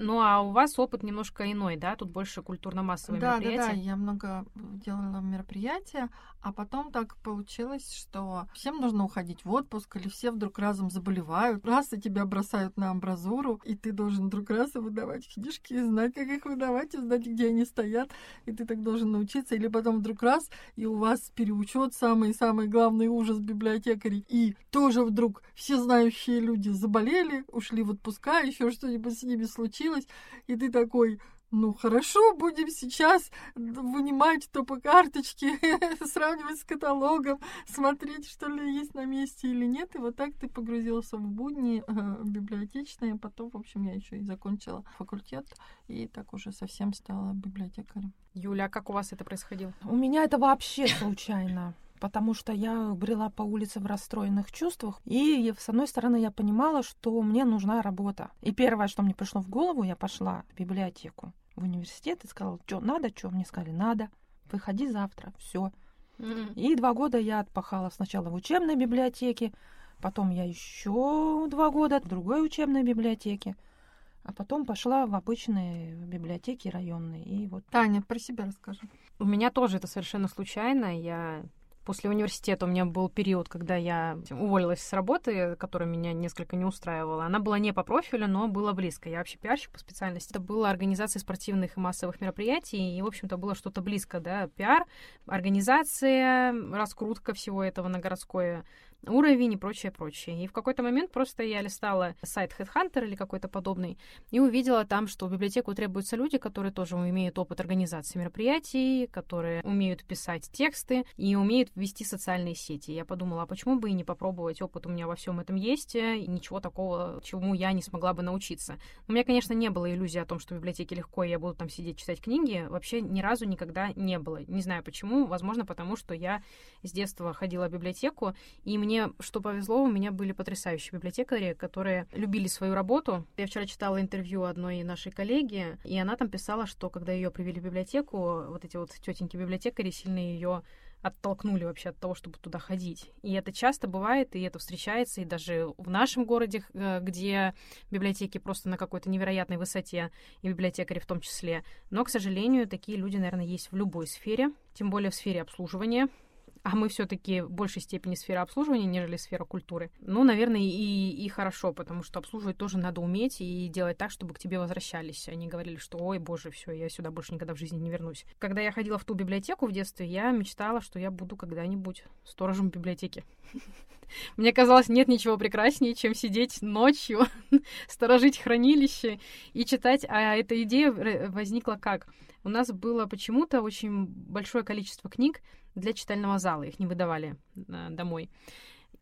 [SPEAKER 1] Ну, а у вас опыт немножко иной, да? Тут больше культурно-массовые
[SPEAKER 3] Да, да, да,
[SPEAKER 1] мероприятия.
[SPEAKER 3] я много делала мероприятия, а потом так получилось, что всем нужно уходить в отпуск, или все вдруг разом заболевают, раз и тебя бросают на амбразуру, и ты должен вдруг раз и выдавать книжки, и знать, как их выдавать, и знать, где они стоят, и ты так должен научиться, или потом вдруг раз, и у вас переучет самый-самый главный ужас библиотекарей, и тоже вдруг все знающие люди заболели, ушли в отпуска, еще что-нибудь с ними случилось, и ты такой, Ну хорошо, будем сейчас вынимать топы карточки, сравнивать с каталогом, смотреть, что ли есть на месте или нет. И вот так ты погрузился в будни э, библиотечные. Потом, в общем, я еще и закончила факультет, и так уже совсем стала библиотекарем.
[SPEAKER 1] Юля, а как у вас это происходило?
[SPEAKER 2] У меня это вообще случайно потому что я брела по улице в расстроенных чувствах, и с одной стороны я понимала, что мне нужна работа. И первое, что мне пришло в голову, я пошла в библиотеку в университет и сказала, что надо, что мне сказали, надо, выходи завтра, все. Mm-hmm. И два года я отпахала сначала в учебной библиотеке, потом я еще два года в другой учебной библиотеке, а потом пошла в обычные библиотеки районные. И вот.
[SPEAKER 3] Таня, про себя расскажи.
[SPEAKER 1] У меня тоже это совершенно случайно. Я После университета у меня был период, когда я уволилась с работы, которая меня несколько не устраивала. Она была не по профилю, но была близко. Я вообще пиарщик по специальности. Это была организация спортивных и массовых мероприятий, и, в общем-то, было что-то близко, да, пиар, организация, раскрутка всего этого на городское уровень и прочее, прочее. И в какой-то момент просто я листала сайт Headhunter или какой-то подобный и увидела там, что в библиотеку требуются люди, которые тоже имеют опыт организации мероприятий, которые умеют писать тексты и умеют вести социальные сети. Я подумала, а почему бы и не попробовать? Опыт у меня во всем этом есть, и ничего такого, чему я не смогла бы научиться. У меня, конечно, не было иллюзии о том, что в библиотеке легко, и я буду там сидеть читать книги. Вообще ни разу никогда не было. Не знаю почему. Возможно, потому что я с детства ходила в библиотеку, и мне мне, что повезло, у меня были потрясающие библиотекари, которые любили свою работу. Я вчера читала интервью одной нашей коллеги, и она там писала, что когда ее привели в библиотеку, вот эти вот тетеньки библиотекари сильно ее оттолкнули вообще от того, чтобы туда ходить. И это часто бывает, и это встречается, и даже в нашем городе, э, где библиотеки просто на какой-то невероятной высоте, и библиотекари в том числе. Но, к сожалению, такие люди, наверное, есть в любой сфере, тем более в сфере обслуживания а мы все-таки в большей степени сфера обслуживания, нежели сфера культуры. Ну, наверное, и, и хорошо, потому что обслуживать тоже надо уметь и делать так, чтобы к тебе возвращались. Они говорили, что ой, боже, все, я сюда больше никогда в жизни не вернусь. Когда я ходила в ту библиотеку в детстве, я мечтала, что я буду когда-нибудь сторожем библиотеки. Мне казалось, нет ничего прекраснее, чем сидеть ночью, сторожить хранилище и читать. А эта идея возникла как? У нас было почему-то очень большое количество книг, для читального зала, их не выдавали э, домой.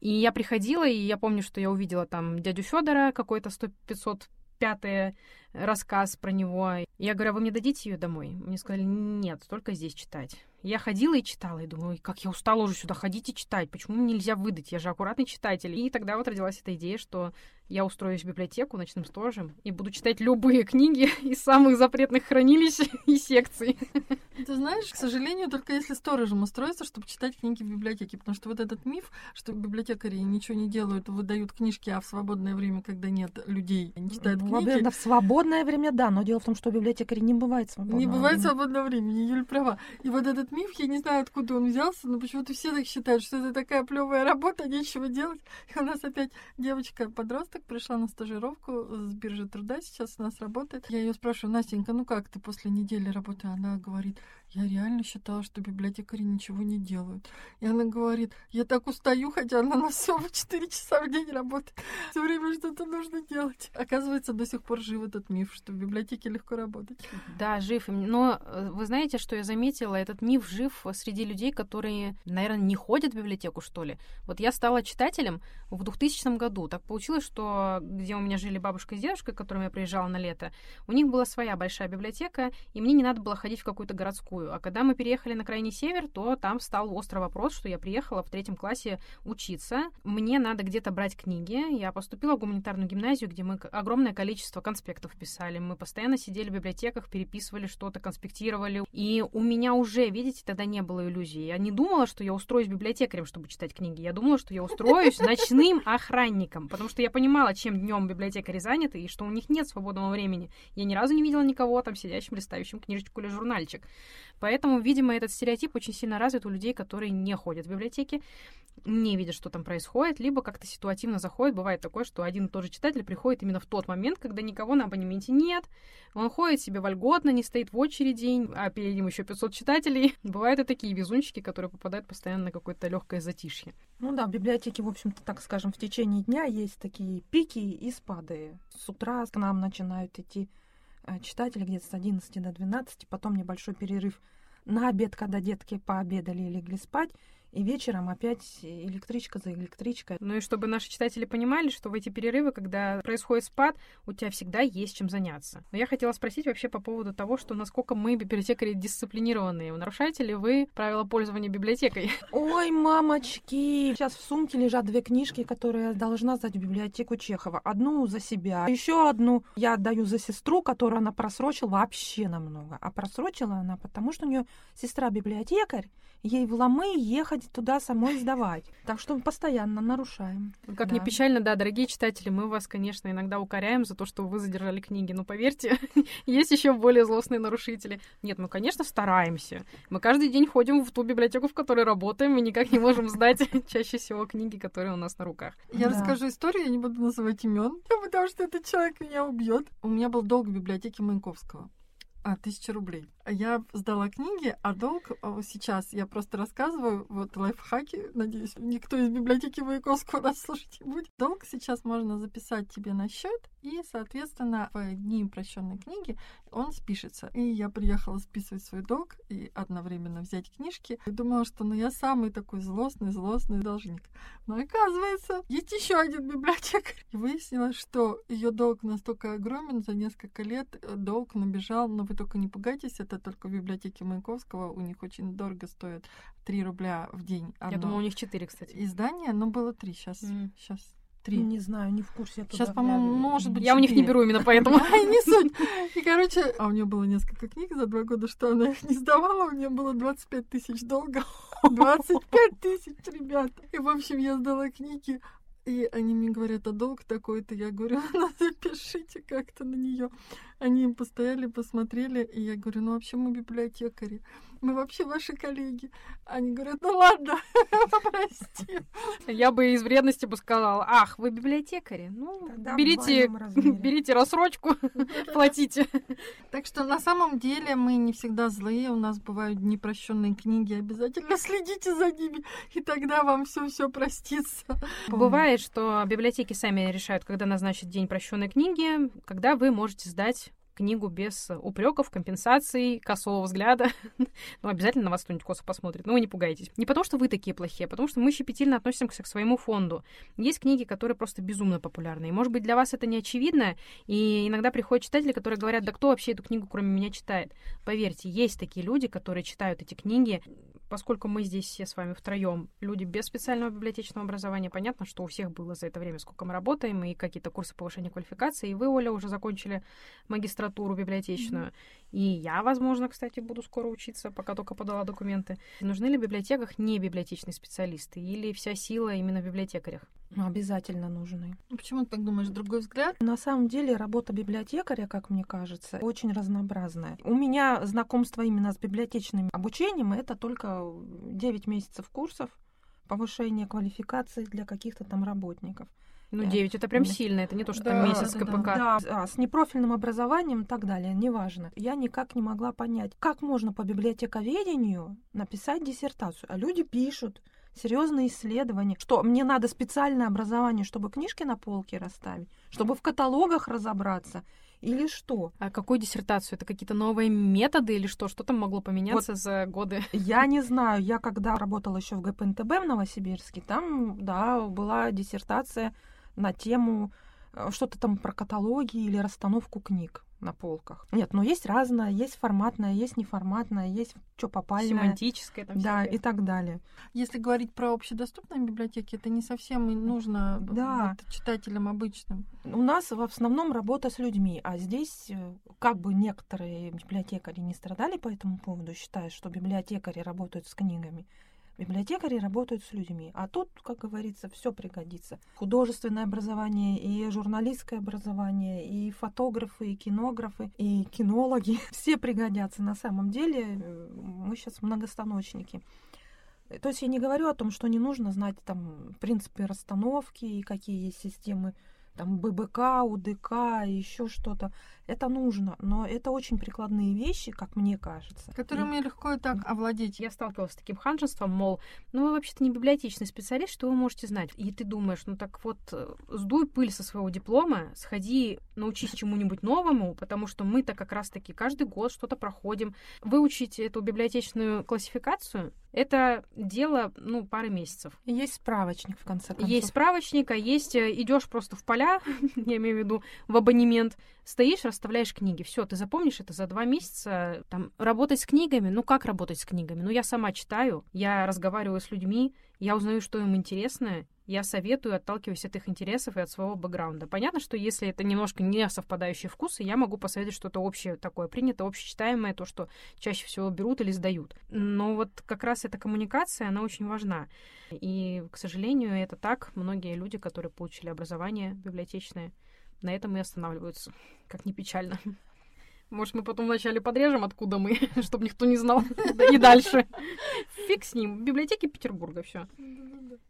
[SPEAKER 1] И я приходила, и я помню, что я увидела там дядю Федора, какой-то 505 рассказ про него. Я говорю, а вы мне дадите ее домой? Мне сказали, нет, только здесь читать. Я ходила и читала, и думаю, как я устала уже сюда ходить и читать, почему нельзя выдать, я же аккуратный читатель. И тогда вот родилась эта идея, что я устроюсь в библиотеку ночным сторожем и буду читать любые книги из самых запретных хранилищ и секций.
[SPEAKER 3] Ты знаешь, к сожалению, только если сторожем устроиться, чтобы читать книги в библиотеке, потому что вот этот миф, что библиотекари ничего не делают, выдают книжки, а в свободное время, когда нет людей, они читают
[SPEAKER 2] ну,
[SPEAKER 3] книги.
[SPEAKER 2] В свободное время, да, но дело в том, что у библиотекарей не бывает свободного
[SPEAKER 3] Не бывает свободного времени, Юль права. И вот этот миф, я не знаю, откуда он взялся, но почему-то все так считают, что это такая плевая работа, нечего делать. И у нас опять девочка-подросток подросток, пришла на стажировку с биржи труда, сейчас у нас работает. Я ее спрашиваю, Настенька, ну как ты после недели работы? Она говорит, я реально считала, что библиотекари ничего не делают. И она говорит, я так устаю, хотя она на СОВ 4 часа в день работает. Все время что-то нужно делать. Оказывается, до сих пор жив этот миф, что в библиотеке легко работать.
[SPEAKER 1] Да, жив. Но э, вы знаете, что я заметила? Этот миф жив среди людей, которые, наверное, не ходят в библиотеку, что ли. Вот я стала читателем в 2000 году. Так получилось, что где у меня жили бабушка и дедушка, к которым я приезжала на лето, у них была своя большая библиотека, и мне не надо было ходить в какую-то городскую такую. А когда мы переехали на крайний север, то там стал острый вопрос, что я приехала в третьем классе учиться. Мне надо где-то брать книги. Я поступила в гуманитарную гимназию, где мы огромное количество конспектов писали. Мы постоянно сидели в библиотеках, переписывали что-то, конспектировали. И у меня уже, видите, тогда не было иллюзий. Я не думала, что я устроюсь библиотекарем, чтобы читать книги. Я думала, что я устроюсь ночным охранником, потому что я понимала, чем днем библиотекари заняты и что у них нет свободного времени. Я ни разу не видела никого там сидящим, листающим книжечку или журнальчик. Поэтому, видимо, этот стереотип очень сильно развит у людей, которые не ходят в библиотеки, не видят, что там происходит, либо как-то ситуативно заходит. Бывает такое, что один и тот же читатель приходит именно в тот момент, когда никого на абонементе нет. Он ходит себе вольготно, не стоит в очереди, а перед ним еще 500 читателей. Бывают и такие везунчики, которые попадают постоянно на какое-то легкое затишье.
[SPEAKER 2] Ну да, в библиотеке, в общем-то, так скажем, в течение дня есть такие пики и спады. С утра к нам начинают идти э, читателей где-то с 11 до 12, потом небольшой перерыв на обед, когда детки пообедали и легли спать, и вечером опять электричка за электричкой.
[SPEAKER 1] Ну и чтобы наши читатели понимали, что в эти перерывы, когда происходит спад, у тебя всегда есть чем заняться. Но я хотела спросить вообще по поводу того, что насколько мы, библиотекари, дисциплинированные. Нарушаете ли вы правила пользования библиотекой?
[SPEAKER 2] Ой, мамочки! Сейчас в сумке лежат две книжки, которые я должна сдать в библиотеку Чехова. Одну за себя, еще одну я отдаю за сестру, которую она просрочила вообще намного. А просрочила она потому, что у нее сестра библиотекарь, ей в ломы ехать туда самой сдавать. Так что мы постоянно нарушаем.
[SPEAKER 1] Как да. не печально, да, дорогие читатели, мы вас, конечно, иногда укоряем за то, что вы задержали книги, но поверьте, есть еще более злостные нарушители. Нет, мы, конечно, стараемся. Мы каждый день ходим в ту библиотеку, в которой работаем, и никак не можем сдать чаще всего книги, которые у нас на руках.
[SPEAKER 3] Я да. расскажу историю, я не буду называть имен, потому что этот человек меня убьет. У меня был долг в библиотеке Маяковского. А, тысяча рублей. Я сдала книги, а долг а, сейчас я просто рассказываю, вот лайфхаки, надеюсь, никто из библиотеки Маяковского нас слушать не будет. Долг сейчас можно записать тебе на счет, и, соответственно, в дни прощенной книги он спишется. И я приехала списывать свой долг и одновременно взять книжки. И думала, что ну я самый такой злостный, злостный должник. Но оказывается, есть еще один библиотекарь. И выяснилось, что ее долг настолько огромен, за несколько лет э, долг набежал, но вы только не пугайтесь, это только в библиотеке Маяковского, у них очень дорого стоит 3 рубля в день.
[SPEAKER 1] Одно. Я думаю, у них 4, кстати.
[SPEAKER 3] Издание, но было 3, сейчас, mm. сейчас три.
[SPEAKER 2] Не знаю, не в курсе.
[SPEAKER 3] Сейчас, по-моему, может быть.
[SPEAKER 1] Я 4. у них не беру именно поэтому.
[SPEAKER 3] не суть. И, короче, а у нее было несколько книг за два года, что она их не сдавала. У нее было 25 тысяч долга. 25 тысяч, ребята. И, в общем, я сдала книги. И они мне говорят, а долг такой-то. Я говорю, ну запишите как-то на нее. Они им постояли, посмотрели, и я говорю, ну вообще мы библиотекари, мы вообще ваши коллеги. Они говорят, ну ладно, прости.
[SPEAKER 1] Я бы из вредности бы сказала, ах, вы библиотекари, ну Тогда берите, берите рассрочку, платите.
[SPEAKER 3] Так что на самом деле мы не всегда злые, у нас бывают непрощенные книги, обязательно следите за ними, и тогда вам все все простится.
[SPEAKER 1] Бывает, что библиотеки сами решают, когда назначить день прощенной книги, когда вы можете сдать книгу без упреков, компенсаций, косого взгляда. ну, обязательно на вас кто-нибудь косо посмотрит. Но вы не пугайтесь. Не потому, что вы такие плохие, а потому что мы щепетильно относимся к своему фонду. Есть книги, которые просто безумно популярны. И, может быть, для вас это не очевидно. И иногда приходят читатели, которые говорят, да кто вообще эту книгу, кроме меня, читает? Поверьте, есть такие люди, которые читают эти книги поскольку мы здесь все с вами втроем люди без специального библиотечного образования, понятно, что у всех было за это время, сколько мы работаем, и какие-то курсы повышения квалификации. И вы, Оля, уже закончили магистратуру библиотечную. Mm-hmm. И я, возможно, кстати, буду скоро учиться, пока только подала документы. Нужны ли в библиотеках не библиотечные специалисты? Или вся сила именно в библиотекарях?
[SPEAKER 2] Ну, обязательно нужны.
[SPEAKER 3] Ну, почему ты так думаешь? Другой взгляд?
[SPEAKER 2] На самом деле работа библиотекаря, как мне кажется, очень разнообразная. У меня знакомство именно с библиотечным обучением это только 9 месяцев курсов повышения квалификации для каких-то там работников.
[SPEAKER 1] Ну, 9 это прям сильно, это не то, что да, там месяц да, КПК.
[SPEAKER 2] Да, да, с непрофильным образованием и так далее, неважно. Я никак не могла понять, как можно по библиотековедению написать диссертацию. А люди пишут серьезные исследования, что мне надо специальное образование, чтобы книжки на полке расставить, чтобы в каталогах разобраться или что?
[SPEAKER 1] А какую диссертацию? Это какие-то новые методы или что? Что там могло поменяться вот за годы?
[SPEAKER 2] Я не знаю. Я когда работала еще в ГПНТБ в Новосибирске, там, да, была диссертация на тему э, что-то там про каталоги или расстановку книг на полках. Нет, но есть разное, есть форматное, есть неформатное, есть что попали.
[SPEAKER 1] Семантическое.
[SPEAKER 2] Там да, и так далее.
[SPEAKER 3] Если говорить про общедоступные библиотеки, это не совсем нужно да. читателям обычным.
[SPEAKER 2] У нас в основном работа с людьми, а здесь э, как бы некоторые библиотекари не страдали по этому поводу, считая, что библиотекари работают с книгами. Библиотекари работают с людьми, а тут, как говорится, все пригодится. Художественное образование и журналистское образование, и фотографы, и кинографы, и кинологи. Все пригодятся на самом деле. Мы сейчас многостаночники. То есть я не говорю о том, что не нужно знать там принципы расстановки и какие есть системы там ББК, УДК, еще что-то. Это нужно, но это очень прикладные вещи, как мне кажется.
[SPEAKER 3] Которыми и... легко и так овладеть.
[SPEAKER 1] Я сталкивалась с таким ханжеством, мол, ну вы вообще-то не библиотечный специалист, что вы можете знать? И ты думаешь, ну так вот, э, сдуй пыль со своего диплома, сходи, научись чему-нибудь новому, потому что мы-то как раз-таки каждый год что-то проходим. Выучить эту библиотечную классификацию — это дело, ну, пары месяцев.
[SPEAKER 2] Есть справочник, в конце концов.
[SPEAKER 1] Есть справочник, а есть э, идешь просто в поля, я имею в виду в абонемент, стоишь, расставляешь книги. Все, ты запомнишь это за два месяца. Там, работать с книгами, ну как работать с книгами? Ну я сама читаю, я разговариваю с людьми, я узнаю, что им интересно, я советую, отталкиваясь от их интересов и от своего бэкграунда. Понятно, что если это немножко не совпадающие вкусы, я могу посоветовать что-то общее такое, принято, общечитаемое, то, что чаще всего берут или сдают. Но вот как раз эта коммуникация, она очень важна. И, к сожалению, это так. Многие люди, которые получили образование библиотечное, на этом и останавливаются. Как ни печально. Может, мы потом вначале подрежем, откуда мы, чтобы никто не знал. И дальше. Фиг с ним. Библиотеки Петербурга, все.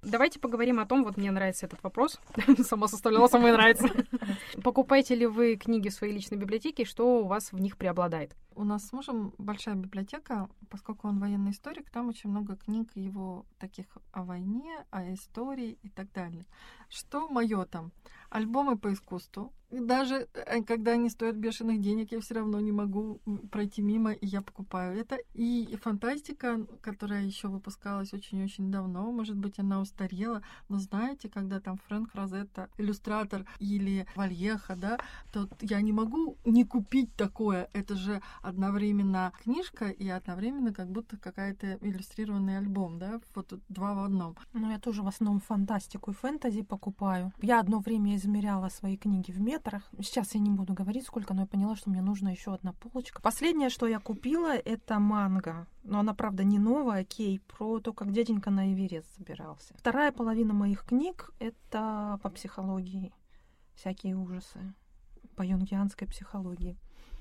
[SPEAKER 1] Давайте поговорим о том, вот мне нравится этот вопрос. Сама составляла, самой нравится. Покупаете ли вы книги в своей личной библиотеке, что у вас в них преобладает?
[SPEAKER 3] У нас с мужем большая библиотека, поскольку он военный историк, там очень много книг его таких о войне, о истории и так далее. Что мое там? Альбомы по искусству, даже э, когда они стоят бешеных денег, я все равно не могу пройти мимо, и я покупаю это. И фантастика, которая еще выпускалась очень-очень давно, может быть, она устарела, но знаете, когда там Фрэнк Розетта, иллюстратор, или Вальеха, да, то я не могу не купить такое. Это же одновременно книжка и одновременно как будто какая-то иллюстрированный альбом, да, вот два в одном.
[SPEAKER 2] Ну, я тоже в основном фантастику и фэнтези покупаю. Я одно время измеряла свои книги в метр, метрах. Сейчас я не буду говорить, сколько, но я поняла, что мне нужна еще одна полочка. Последнее, что я купила, это манга. Но она, правда, не новая, Кей, про то, как дяденька на Эверест собирался. Вторая половина моих книг — это по психологии. Всякие ужасы. По юнгианской психологии.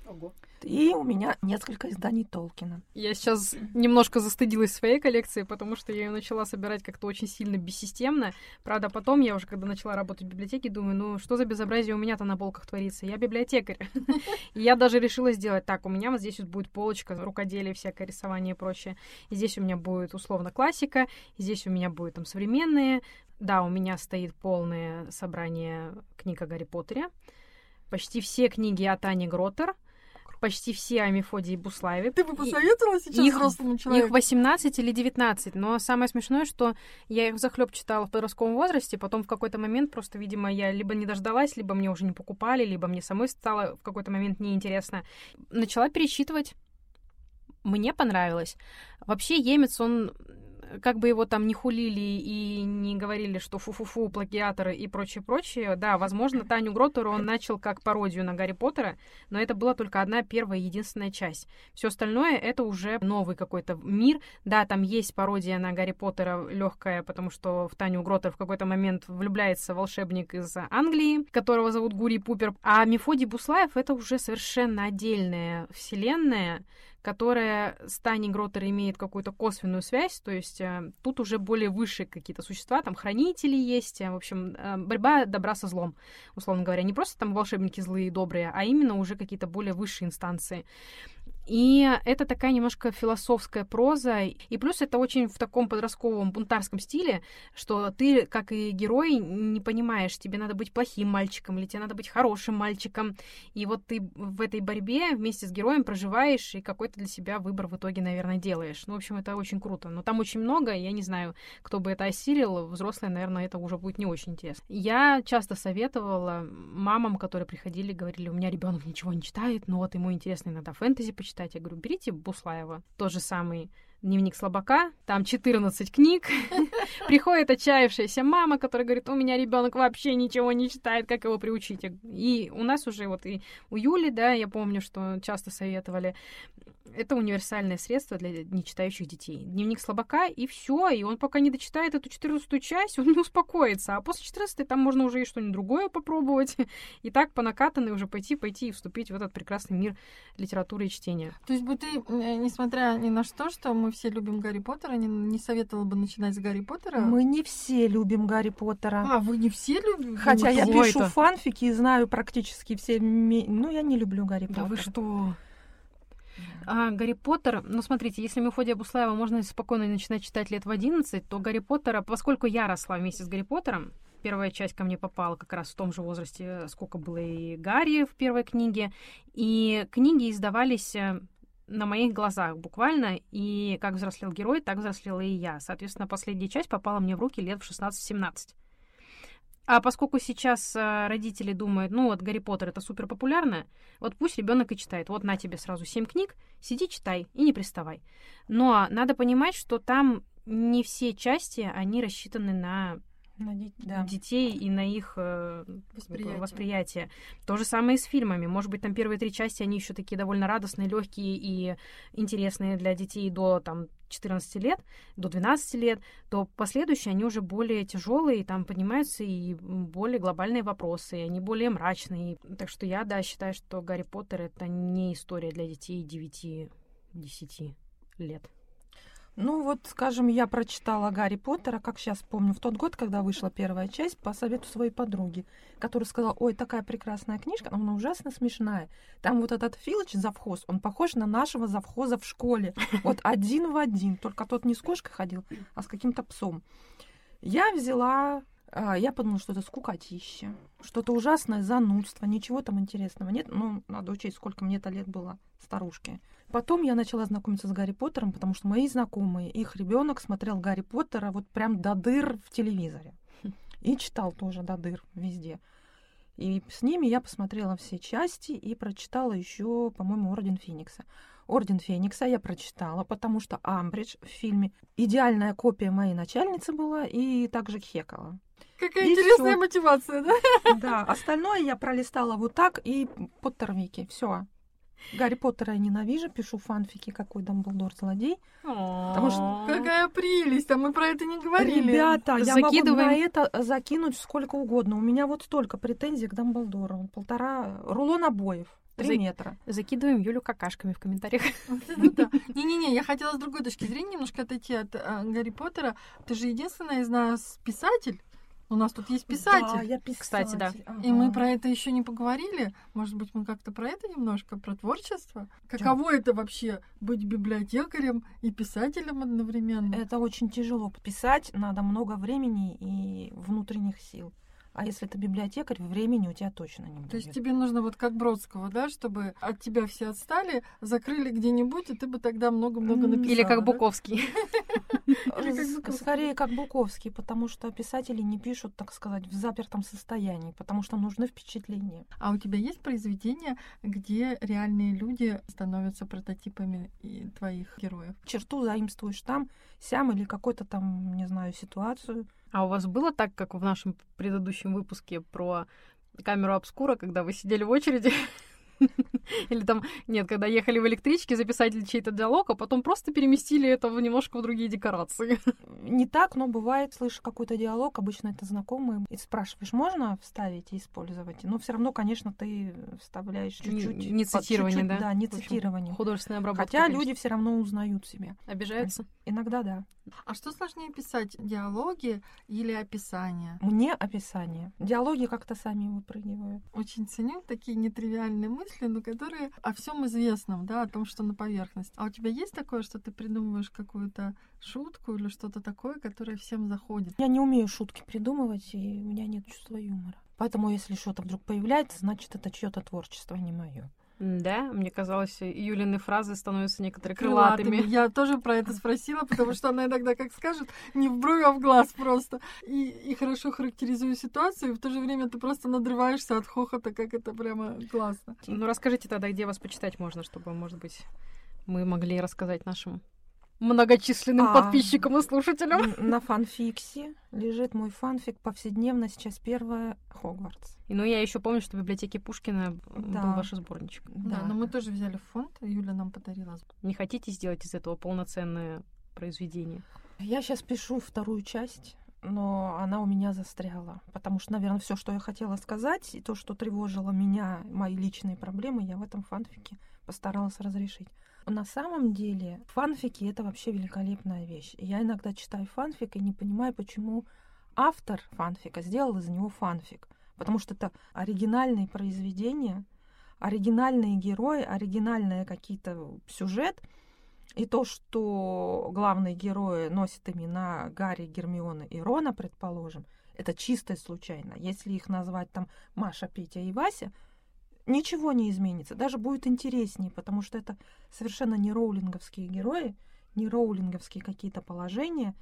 [SPEAKER 2] Ого. И у меня несколько изданий Толкина.
[SPEAKER 1] Я сейчас немножко застыдилась своей коллекции, потому что я ее начала собирать как-то очень сильно бессистемно. Правда, потом я уже, когда начала работать в библиотеке, думаю, ну что за безобразие у меня-то на полках творится? Я библиотекарь. И я даже решила сделать так. У меня вот здесь вот будет полочка рукоделие, всякое рисование и прочее. И здесь у меня будет условно классика, здесь у меня будет там современные. Да, у меня стоит полное собрание книг о Гарри Поттере. Почти все книги от Ани Гроттер — почти все о Мефодии Буслаеве.
[SPEAKER 3] Ты бы посоветовала сейчас их, взрослому человеку?
[SPEAKER 1] Их 18 или 19, но самое смешное, что я их захлеб читала в подростковом возрасте, потом в какой-то момент просто, видимо, я либо не дождалась, либо мне уже не покупали, либо мне самой стало в какой-то момент неинтересно. Начала перечитывать. Мне понравилось. Вообще, Емец, он как бы его там не хулили и не говорили, что фу-фу-фу, плагиаторы и прочее-прочее, да, возможно, Таню Гроттеру он начал как пародию на Гарри Поттера, но это была только одна первая единственная часть. Все остальное это уже новый какой-то мир. Да, там есть пародия на Гарри Поттера легкая, потому что в Таню Гроттер в какой-то момент влюбляется волшебник из Англии, которого зовут Гури Пупер. А Мефодий Буслаев это уже совершенно отдельная вселенная, которая с Гроттер имеет какую-то косвенную связь, то есть э, тут уже более высшие какие-то существа, там хранители есть, э, в общем, э, борьба добра со злом, условно говоря, не просто там волшебники злые и добрые, а именно уже какие-то более высшие инстанции. И это такая немножко философская проза. И плюс это очень в таком подростковом бунтарском стиле, что ты, как и герой, не понимаешь, тебе надо быть плохим мальчиком или тебе надо быть хорошим мальчиком. И вот ты в этой борьбе вместе с героем проживаешь и какой-то для себя выбор в итоге, наверное, делаешь. Ну, в общем, это очень круто. Но там очень много, я не знаю, кто бы это осилил. Взрослые, наверное, это уже будет не очень интересно. Я часто советовала мамам, которые приходили, говорили, у меня ребенок ничего не читает, но вот ему интересно иногда фэнтези почитать читать. Я говорю, берите Буслаева, тот же самый дневник слабака, там 14 книг. Приходит отчаявшаяся мама, которая говорит, у меня ребенок вообще ничего не читает, как его приучить? И у нас уже вот и у Юли, да, я помню, что часто советовали, это универсальное средство для нечитающих детей. Дневник слабака, и все. И он пока не дочитает эту 14 часть, он не успокоится. А после 14 там можно уже и что-нибудь другое попробовать. И так по накатанной уже пойти, пойти и вступить в этот прекрасный мир литературы и чтения.
[SPEAKER 3] То есть бы ты, э, несмотря ни на что, что мы все любим Гарри Поттера, не, не советовала бы начинать с Гарри Поттера?
[SPEAKER 2] Мы не все любим Гарри Поттера.
[SPEAKER 3] А, вы не все любите?
[SPEAKER 2] Хотя я пишу
[SPEAKER 1] это?
[SPEAKER 2] фанфики и знаю практически все... ми- Ну, я не люблю Гарри
[SPEAKER 1] Да
[SPEAKER 2] Поттера.
[SPEAKER 1] вы что? А, Гарри Поттер, ну смотрите, если Мефодия Буслаева можно спокойно начинать читать лет в 11, то Гарри Поттера, поскольку я росла вместе с Гарри Поттером, первая часть ко мне попала как раз в том же возрасте, сколько было и Гарри в первой книге, и книги издавались э, на моих глазах буквально, и как взрослел герой, так взрослела и я. Соответственно, последняя часть попала мне в руки лет в 16-17. А поскольку сейчас э, родители думают, ну вот Гарри Поттер это супер популярно, вот пусть ребенок и читает. Вот на тебе сразу семь книг, сиди, читай и не приставай. Но надо понимать, что там не все части, они рассчитаны на
[SPEAKER 2] Наде- да.
[SPEAKER 1] детей и на их э,
[SPEAKER 3] Восприятие.
[SPEAKER 1] восприятие. То же самое и с фильмами. Может быть, там первые три части, они еще такие довольно радостные, легкие и интересные для детей до там 14 лет, до 12 лет, то последующие, они уже более тяжелые, там поднимаются и более глобальные вопросы, они более мрачные. Так что я, да, считаю, что Гарри Поттер — это не история для детей 9-10 лет.
[SPEAKER 2] Ну вот, скажем, я прочитала Гарри Поттера, как сейчас помню, в тот год, когда вышла первая часть, по совету своей подруги, которая сказала, ой, такая прекрасная книжка, но она ужасно смешная. Там вот этот Филч, завхоз, он похож на нашего завхоза в школе. Вот один в один, только тот не с кошкой ходил, а с каким-то псом. Я взяла... а, Я подумала, что это скукотища, что-то ужасное занудство, ничего там интересного нет. Ну, надо учесть, сколько мне-то лет было старушке. Потом я начала знакомиться с Гарри Поттером, потому что мои знакомые, их ребенок смотрел Гарри Поттера вот прям до дыр в телевизоре. И читал тоже до дыр везде. И с ними я посмотрела все части и прочитала еще, по-моему, Орден Феникса. Орден Феникса я прочитала, потому что Амбридж в фильме идеальная копия моей начальницы была и также Хекала.
[SPEAKER 3] Какая
[SPEAKER 2] И
[SPEAKER 3] интересная
[SPEAKER 2] всё.
[SPEAKER 3] мотивация, да?
[SPEAKER 2] Да, остальное я пролистала вот так и Поттервики. Все. Гарри Поттера я ненавижу, пишу фанфики, какой Дамблдор злодей. Потому что-
[SPEAKER 3] Какая прелесть, а мы про это не говорили.
[SPEAKER 2] Ребята, я могу на это закинуть сколько угодно. У меня вот столько претензий к Дамблдору. Он полтора рулон обоев. Три
[SPEAKER 1] За-
[SPEAKER 2] метра.
[SPEAKER 1] Закидываем Юлю какашками в комментариях.
[SPEAKER 3] Не-не-не, я хотела с другой точки зрения немножко отойти от а, Гарри Поттера. Ты же единственная из нас писатель. У нас тут есть
[SPEAKER 2] Да,
[SPEAKER 3] писатель.
[SPEAKER 2] я писатель.
[SPEAKER 1] Кстати, да.
[SPEAKER 3] И мы
[SPEAKER 2] Ага.
[SPEAKER 3] про это еще не поговорили. Может быть, мы как-то про это немножко, про творчество? Каково это вообще быть библиотекарем и писателем одновременно?
[SPEAKER 2] Это очень тяжело. Писать надо много времени и внутренних сил. А если ты библиотекарь, времени у тебя точно не будет.
[SPEAKER 3] То есть тебе нужно вот как Бродского, да, чтобы от тебя все отстали, закрыли где-нибудь, и ты бы тогда много-много
[SPEAKER 2] М,
[SPEAKER 3] написала.
[SPEAKER 1] Или как
[SPEAKER 3] да?
[SPEAKER 1] Буковский.
[SPEAKER 2] Скорее, как Буковский, потому что писатели не пишут, так сказать, в запертом состоянии, потому что нужны впечатления.
[SPEAKER 3] А у тебя есть произведения, где реальные люди становятся прототипами твоих героев?
[SPEAKER 2] Черту заимствуешь там, сям или какой-то там, не знаю, ситуацию.
[SPEAKER 1] А у вас было так, как в нашем предыдущем выпуске про камеру обскура, когда вы сидели в очереди? Или там, нет, когда ехали в электричке записать чей-то диалог, а потом просто переместили это в немножко в другие декорации.
[SPEAKER 2] Не так, но бывает, слышишь какой-то диалог, обычно это знакомый, и спрашиваешь, можно вставить и использовать? Но все равно, конечно, ты вставляешь
[SPEAKER 1] Не-
[SPEAKER 2] чуть-чуть.
[SPEAKER 1] не
[SPEAKER 2] под-
[SPEAKER 1] цитирование,
[SPEAKER 2] чуть-чуть,
[SPEAKER 1] да?
[SPEAKER 2] Да, не
[SPEAKER 1] общем,
[SPEAKER 2] цитирование.
[SPEAKER 1] Художественная обработка.
[SPEAKER 2] Хотя
[SPEAKER 1] конечно.
[SPEAKER 2] люди все равно узнают себя.
[SPEAKER 1] обижаются.
[SPEAKER 2] Иногда да.
[SPEAKER 3] А что сложнее писать, диалоги или описания?
[SPEAKER 2] Мне описание. Диалоги как-то сами выпрыгивают.
[SPEAKER 3] Очень ценю такие нетривиальные мысли, но которые о всем известном, да, о том, что на поверхности. А у тебя есть такое, что ты придумываешь какую-то шутку или что-то такое, которое всем заходит?
[SPEAKER 2] Я не умею шутки придумывать, и у меня нет чувства юмора. Поэтому, если что-то вдруг появляется, значит, это чье-то творчество, а не мое.
[SPEAKER 1] Да, мне казалось, Юлины фразы становятся некоторые
[SPEAKER 3] Крылатыми.
[SPEAKER 1] крылатыми.
[SPEAKER 3] Я тоже про это спросила, потому что она иногда как скажет, не в бровь, а в глаз просто. И, и хорошо характеризую ситуацию, и в то же время ты просто надрываешься от хохота, как это прямо классно.
[SPEAKER 1] Ну, расскажите тогда, где вас почитать можно, чтобы, может быть, мы могли рассказать нашим многочисленным
[SPEAKER 2] А.
[SPEAKER 1] подписчикам и слушателям.
[SPEAKER 2] На фанфиксе лежит мой фанфик повседневно, сейчас первое Хогвартс.
[SPEAKER 1] И, ну, я еще помню, что в библиотеке Пушкина
[SPEAKER 2] Да.
[SPEAKER 1] был ваш сборничек.
[SPEAKER 3] Да, но мы тоже взяли в фонд, Юля нам подарила.
[SPEAKER 1] Не хотите сделать из этого полноценное произведение?
[SPEAKER 2] Я сейчас пишу вторую часть, но она у меня застряла. Потому что, наверное, все, что я хотела сказать, и то, что тревожило меня, мои личные проблемы, я в этом фанфике постаралась разрешить. На самом деле, фанфики — это вообще великолепная вещь. Я иногда читаю фанфик и не понимаю, почему автор фанфика сделал из него фанфик. Потому что это оригинальные произведения, оригинальные герои, оригинальные какие-то сюжет — и то, что главные герои носят имена Гарри, Гермиона и Рона, предположим, это чистая случайно. Если их назвать там Маша, Петя и Вася, ничего не изменится. Даже будет интереснее, потому что это совершенно не роулинговские герои, не роулинговские какие-то положения.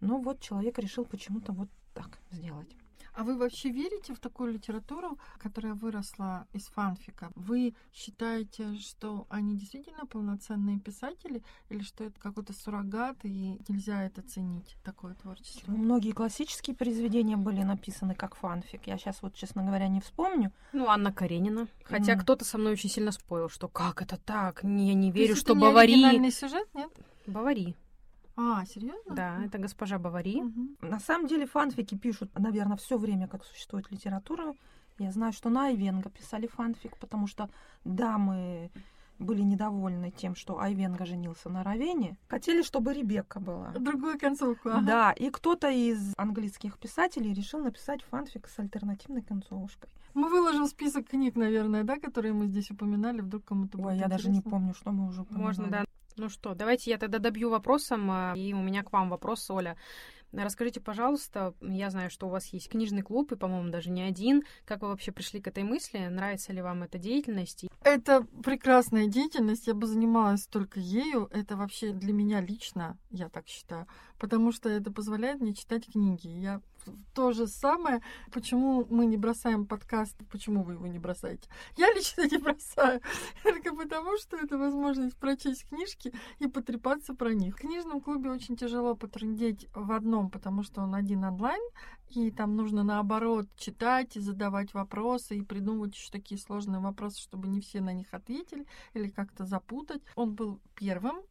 [SPEAKER 2] Но вот человек решил почему-то вот так сделать.
[SPEAKER 3] А вы вообще верите в такую литературу, которая выросла из фанфика? Вы считаете, что они действительно полноценные писатели, или что это какой-то суррогат, и нельзя это ценить, такое творчество?
[SPEAKER 2] Многие классические произведения были написаны как фанфик. Я сейчас вот, честно говоря, не вспомню.
[SPEAKER 1] Ну, Анна Каренина. Хотя
[SPEAKER 2] Мгм.
[SPEAKER 1] кто-то со мной очень сильно спорил, что как это так? Не, я не
[SPEAKER 3] То
[SPEAKER 1] верю,
[SPEAKER 3] есть
[SPEAKER 1] что
[SPEAKER 3] это не
[SPEAKER 1] Бавари...
[SPEAKER 3] оригинальный сюжет, нет?
[SPEAKER 1] Бавари,
[SPEAKER 3] А, серьезно?
[SPEAKER 1] да, это госпожа Бавари.
[SPEAKER 3] Мгм.
[SPEAKER 2] На самом деле фанфики пишут, наверное, все время, как существует литература. Я знаю, что на Айвенго писали фанфик, потому что дамы были недовольны тем, что Айвенго женился на Равене. Хотели, чтобы Ребекка была.
[SPEAKER 3] Другую концовку. ага.
[SPEAKER 2] Да, и кто-то из английских писателей решил написать фанфик с альтернативной концовкой.
[SPEAKER 3] Мы выложим список книг, наверное, да, которые мы здесь упоминали, вдруг кому-то будет
[SPEAKER 2] Ой, я даже не
[SPEAKER 3] интересно.
[SPEAKER 2] помню, что мы уже
[SPEAKER 1] Можно,
[SPEAKER 2] упоминали.
[SPEAKER 1] да. Ну что, давайте я тогда добью вопросом, а, и у меня к вам вопрос, Оля. Расскажите, пожалуйста, я знаю, что у вас есть книжный клуб, и, по-моему, даже не один. Как вы вообще пришли к этой мысли? Нравится ли вам эта деятельность?
[SPEAKER 3] Это прекрасная деятельность, я бы занималась только ею. Это вообще для меня лично, я так считаю, потому что это позволяет мне читать книги. Я то же самое, почему мы не бросаем подкаст, почему вы его не бросаете. Я лично не бросаю, только потому, что это возможность прочесть книжки и потрепаться про них. В книжном клубе очень тяжело потрындеть в одном, потому что он один онлайн, и там нужно наоборот читать и задавать вопросы и придумывать еще такие сложные вопросы, чтобы не все на них ответили или как-то запутать. Он был первым.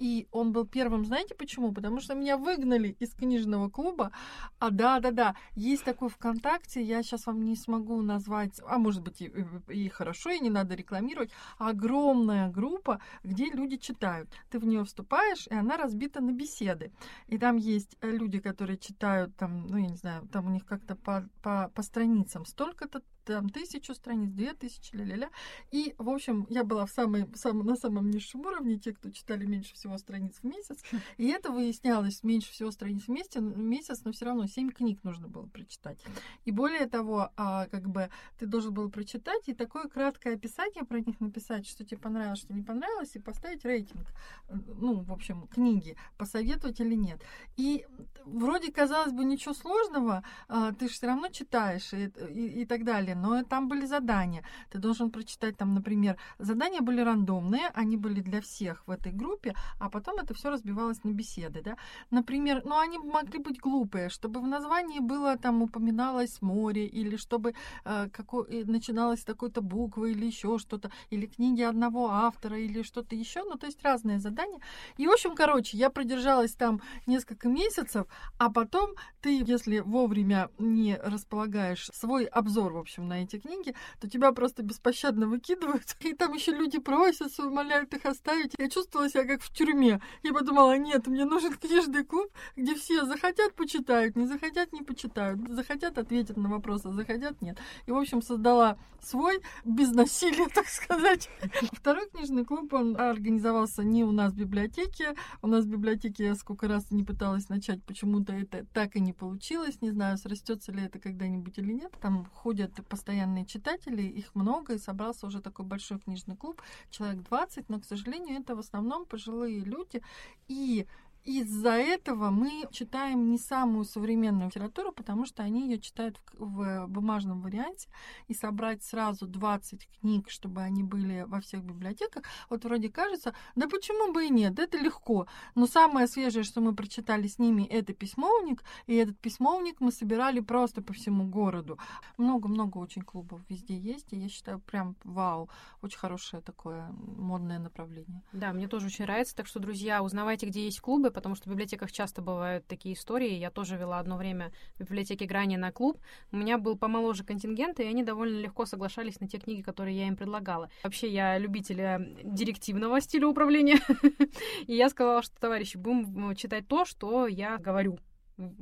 [SPEAKER 3] И он был первым, знаете почему? Потому что меня выгнали из книжного клуба. А да, да, да, есть такой ВКонтакте, я сейчас вам не смогу назвать, а может быть и, и- хорошо, и не надо рекламировать, огромная группа, где люди читают. Ты в нее вступаешь, и она разбита на беседы. И там есть э, люди, которые читают, там, ну, я не знаю, там у них как-то по, по, по страницам столько-то, там тысячу страниц, две тысячи, ля-ля-ля. И, в общем, я была в самой, сам- на самом низшем уровне, те, кто читали меньше всего страниц в месяц. И это выяснялось меньше всего страниц в месяц, но все равно семь книг нужно было прочитать. И более того, а, как бы ты должен был прочитать и такое краткое описание про них написать, что тебе понравилось, что не понравилось, и поставить рейтинг. Ну, в общем, книги, посоветовать или нет. И вроде, казалось бы, ничего сложного, а, ты же все равно читаешь и, и- и так далее, но там были задания. Ты должен прочитать там, например, задания были рандомные, они были для всех в этой группе, а потом это все разбивалось на беседы, да. Например, ну они могли быть глупые, чтобы в названии было там упоминалось море, или чтобы э, какой, э, начиналось такой-то буквы, или еще что-то, или книги одного автора, или что-то еще, ну то есть разные задания. И, в общем, короче, я продержалась там несколько месяцев, а потом ты, если вовремя не располагаешь свой обзор, в общем, на эти книги, то тебя просто беспощадно выкидывают. И там еще люди просятся, умоляют их оставить. Я чувствовала себя как в тюрьме. Я подумала, нет, мне нужен книжный клуб, где все захотят, почитают, не захотят, не почитают. Захотят, ответят на вопросы, захотят, нет. И, в общем, создала свой, без насилия, так сказать. Второй книжный клуб, он организовался не у нас в библиотеке. У нас в библиотеке я сколько раз не пыталась начать, почему-то это так и не получилось. Не знаю, срастется ли это когда-нибудь или нет. Там ходят постоянные читатели, их много, и собрался уже такой большой книжный клуб, человек 20, но, к сожалению, это в основном пожилые люди. И из-за этого мы читаем не самую современную литературу, потому что они ее читают в, в бумажном варианте, и собрать сразу 20 книг, чтобы они были во всех библиотеках, вот вроде кажется, да почему бы и нет, это легко. Но самое свежее, что мы прочитали с ними, это письмовник, и этот письмовник мы собирали просто по всему городу. Много-много очень клубов везде есть, и я считаю, прям вау, очень хорошее такое модное направление.
[SPEAKER 1] Да, мне тоже очень нравится, так что, друзья, узнавайте, где есть клубы, потому что в библиотеках часто бывают такие истории. Я тоже вела одно время в библиотеке Грани на клуб. У меня был помоложе контингент, и они довольно легко соглашались на те книги, которые я им предлагала. Вообще, я любитель э, директивного стиля управления. И я сказала, что, товарищи, будем читать то, что я говорю.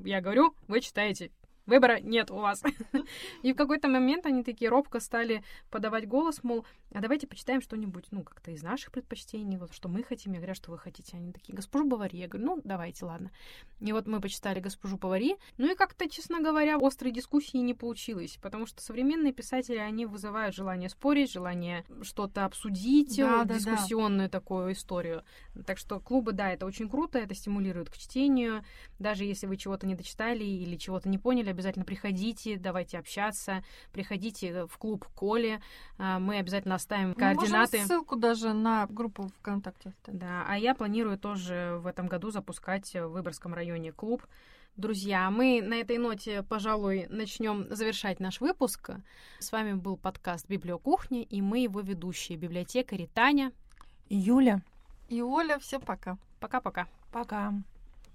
[SPEAKER 1] Я говорю, вы читаете выбора нет у вас. И в какой-то момент они такие робко стали подавать голос, мол, а давайте почитаем что-нибудь, ну, как-то из наших предпочтений, вот что мы хотим. Я говорю, «А что вы хотите? Они такие, госпожу Бавари. Я говорю, ну, давайте, ладно. И вот мы почитали госпожу Бавари. Ну и как-то, честно говоря, острой дискуссии не получилось, потому что современные писатели, они вызывают желание спорить, желание что-то обсудить, да, дискуссионную да. такую историю. Так что клубы, да, это очень круто, это стимулирует к чтению. Даже если вы чего-то не дочитали или чего-то не поняли, обязательно приходите, давайте общаться, приходите в клуб Коли, а, мы обязательно оставим координаты.
[SPEAKER 3] Можем ссылку даже на группу ВКонтакте.
[SPEAKER 1] Да, а я планирую тоже в этом году запускать в Выборгском районе клуб. Друзья, мы на этой ноте, пожалуй, начнем завершать наш выпуск. С вами был подкаст Библиокухня, и мы его ведущие, библиотекари Таня,
[SPEAKER 2] Юля
[SPEAKER 3] и Оля. Все пока.
[SPEAKER 1] Пока-пока.
[SPEAKER 2] Пока. -пока. пока.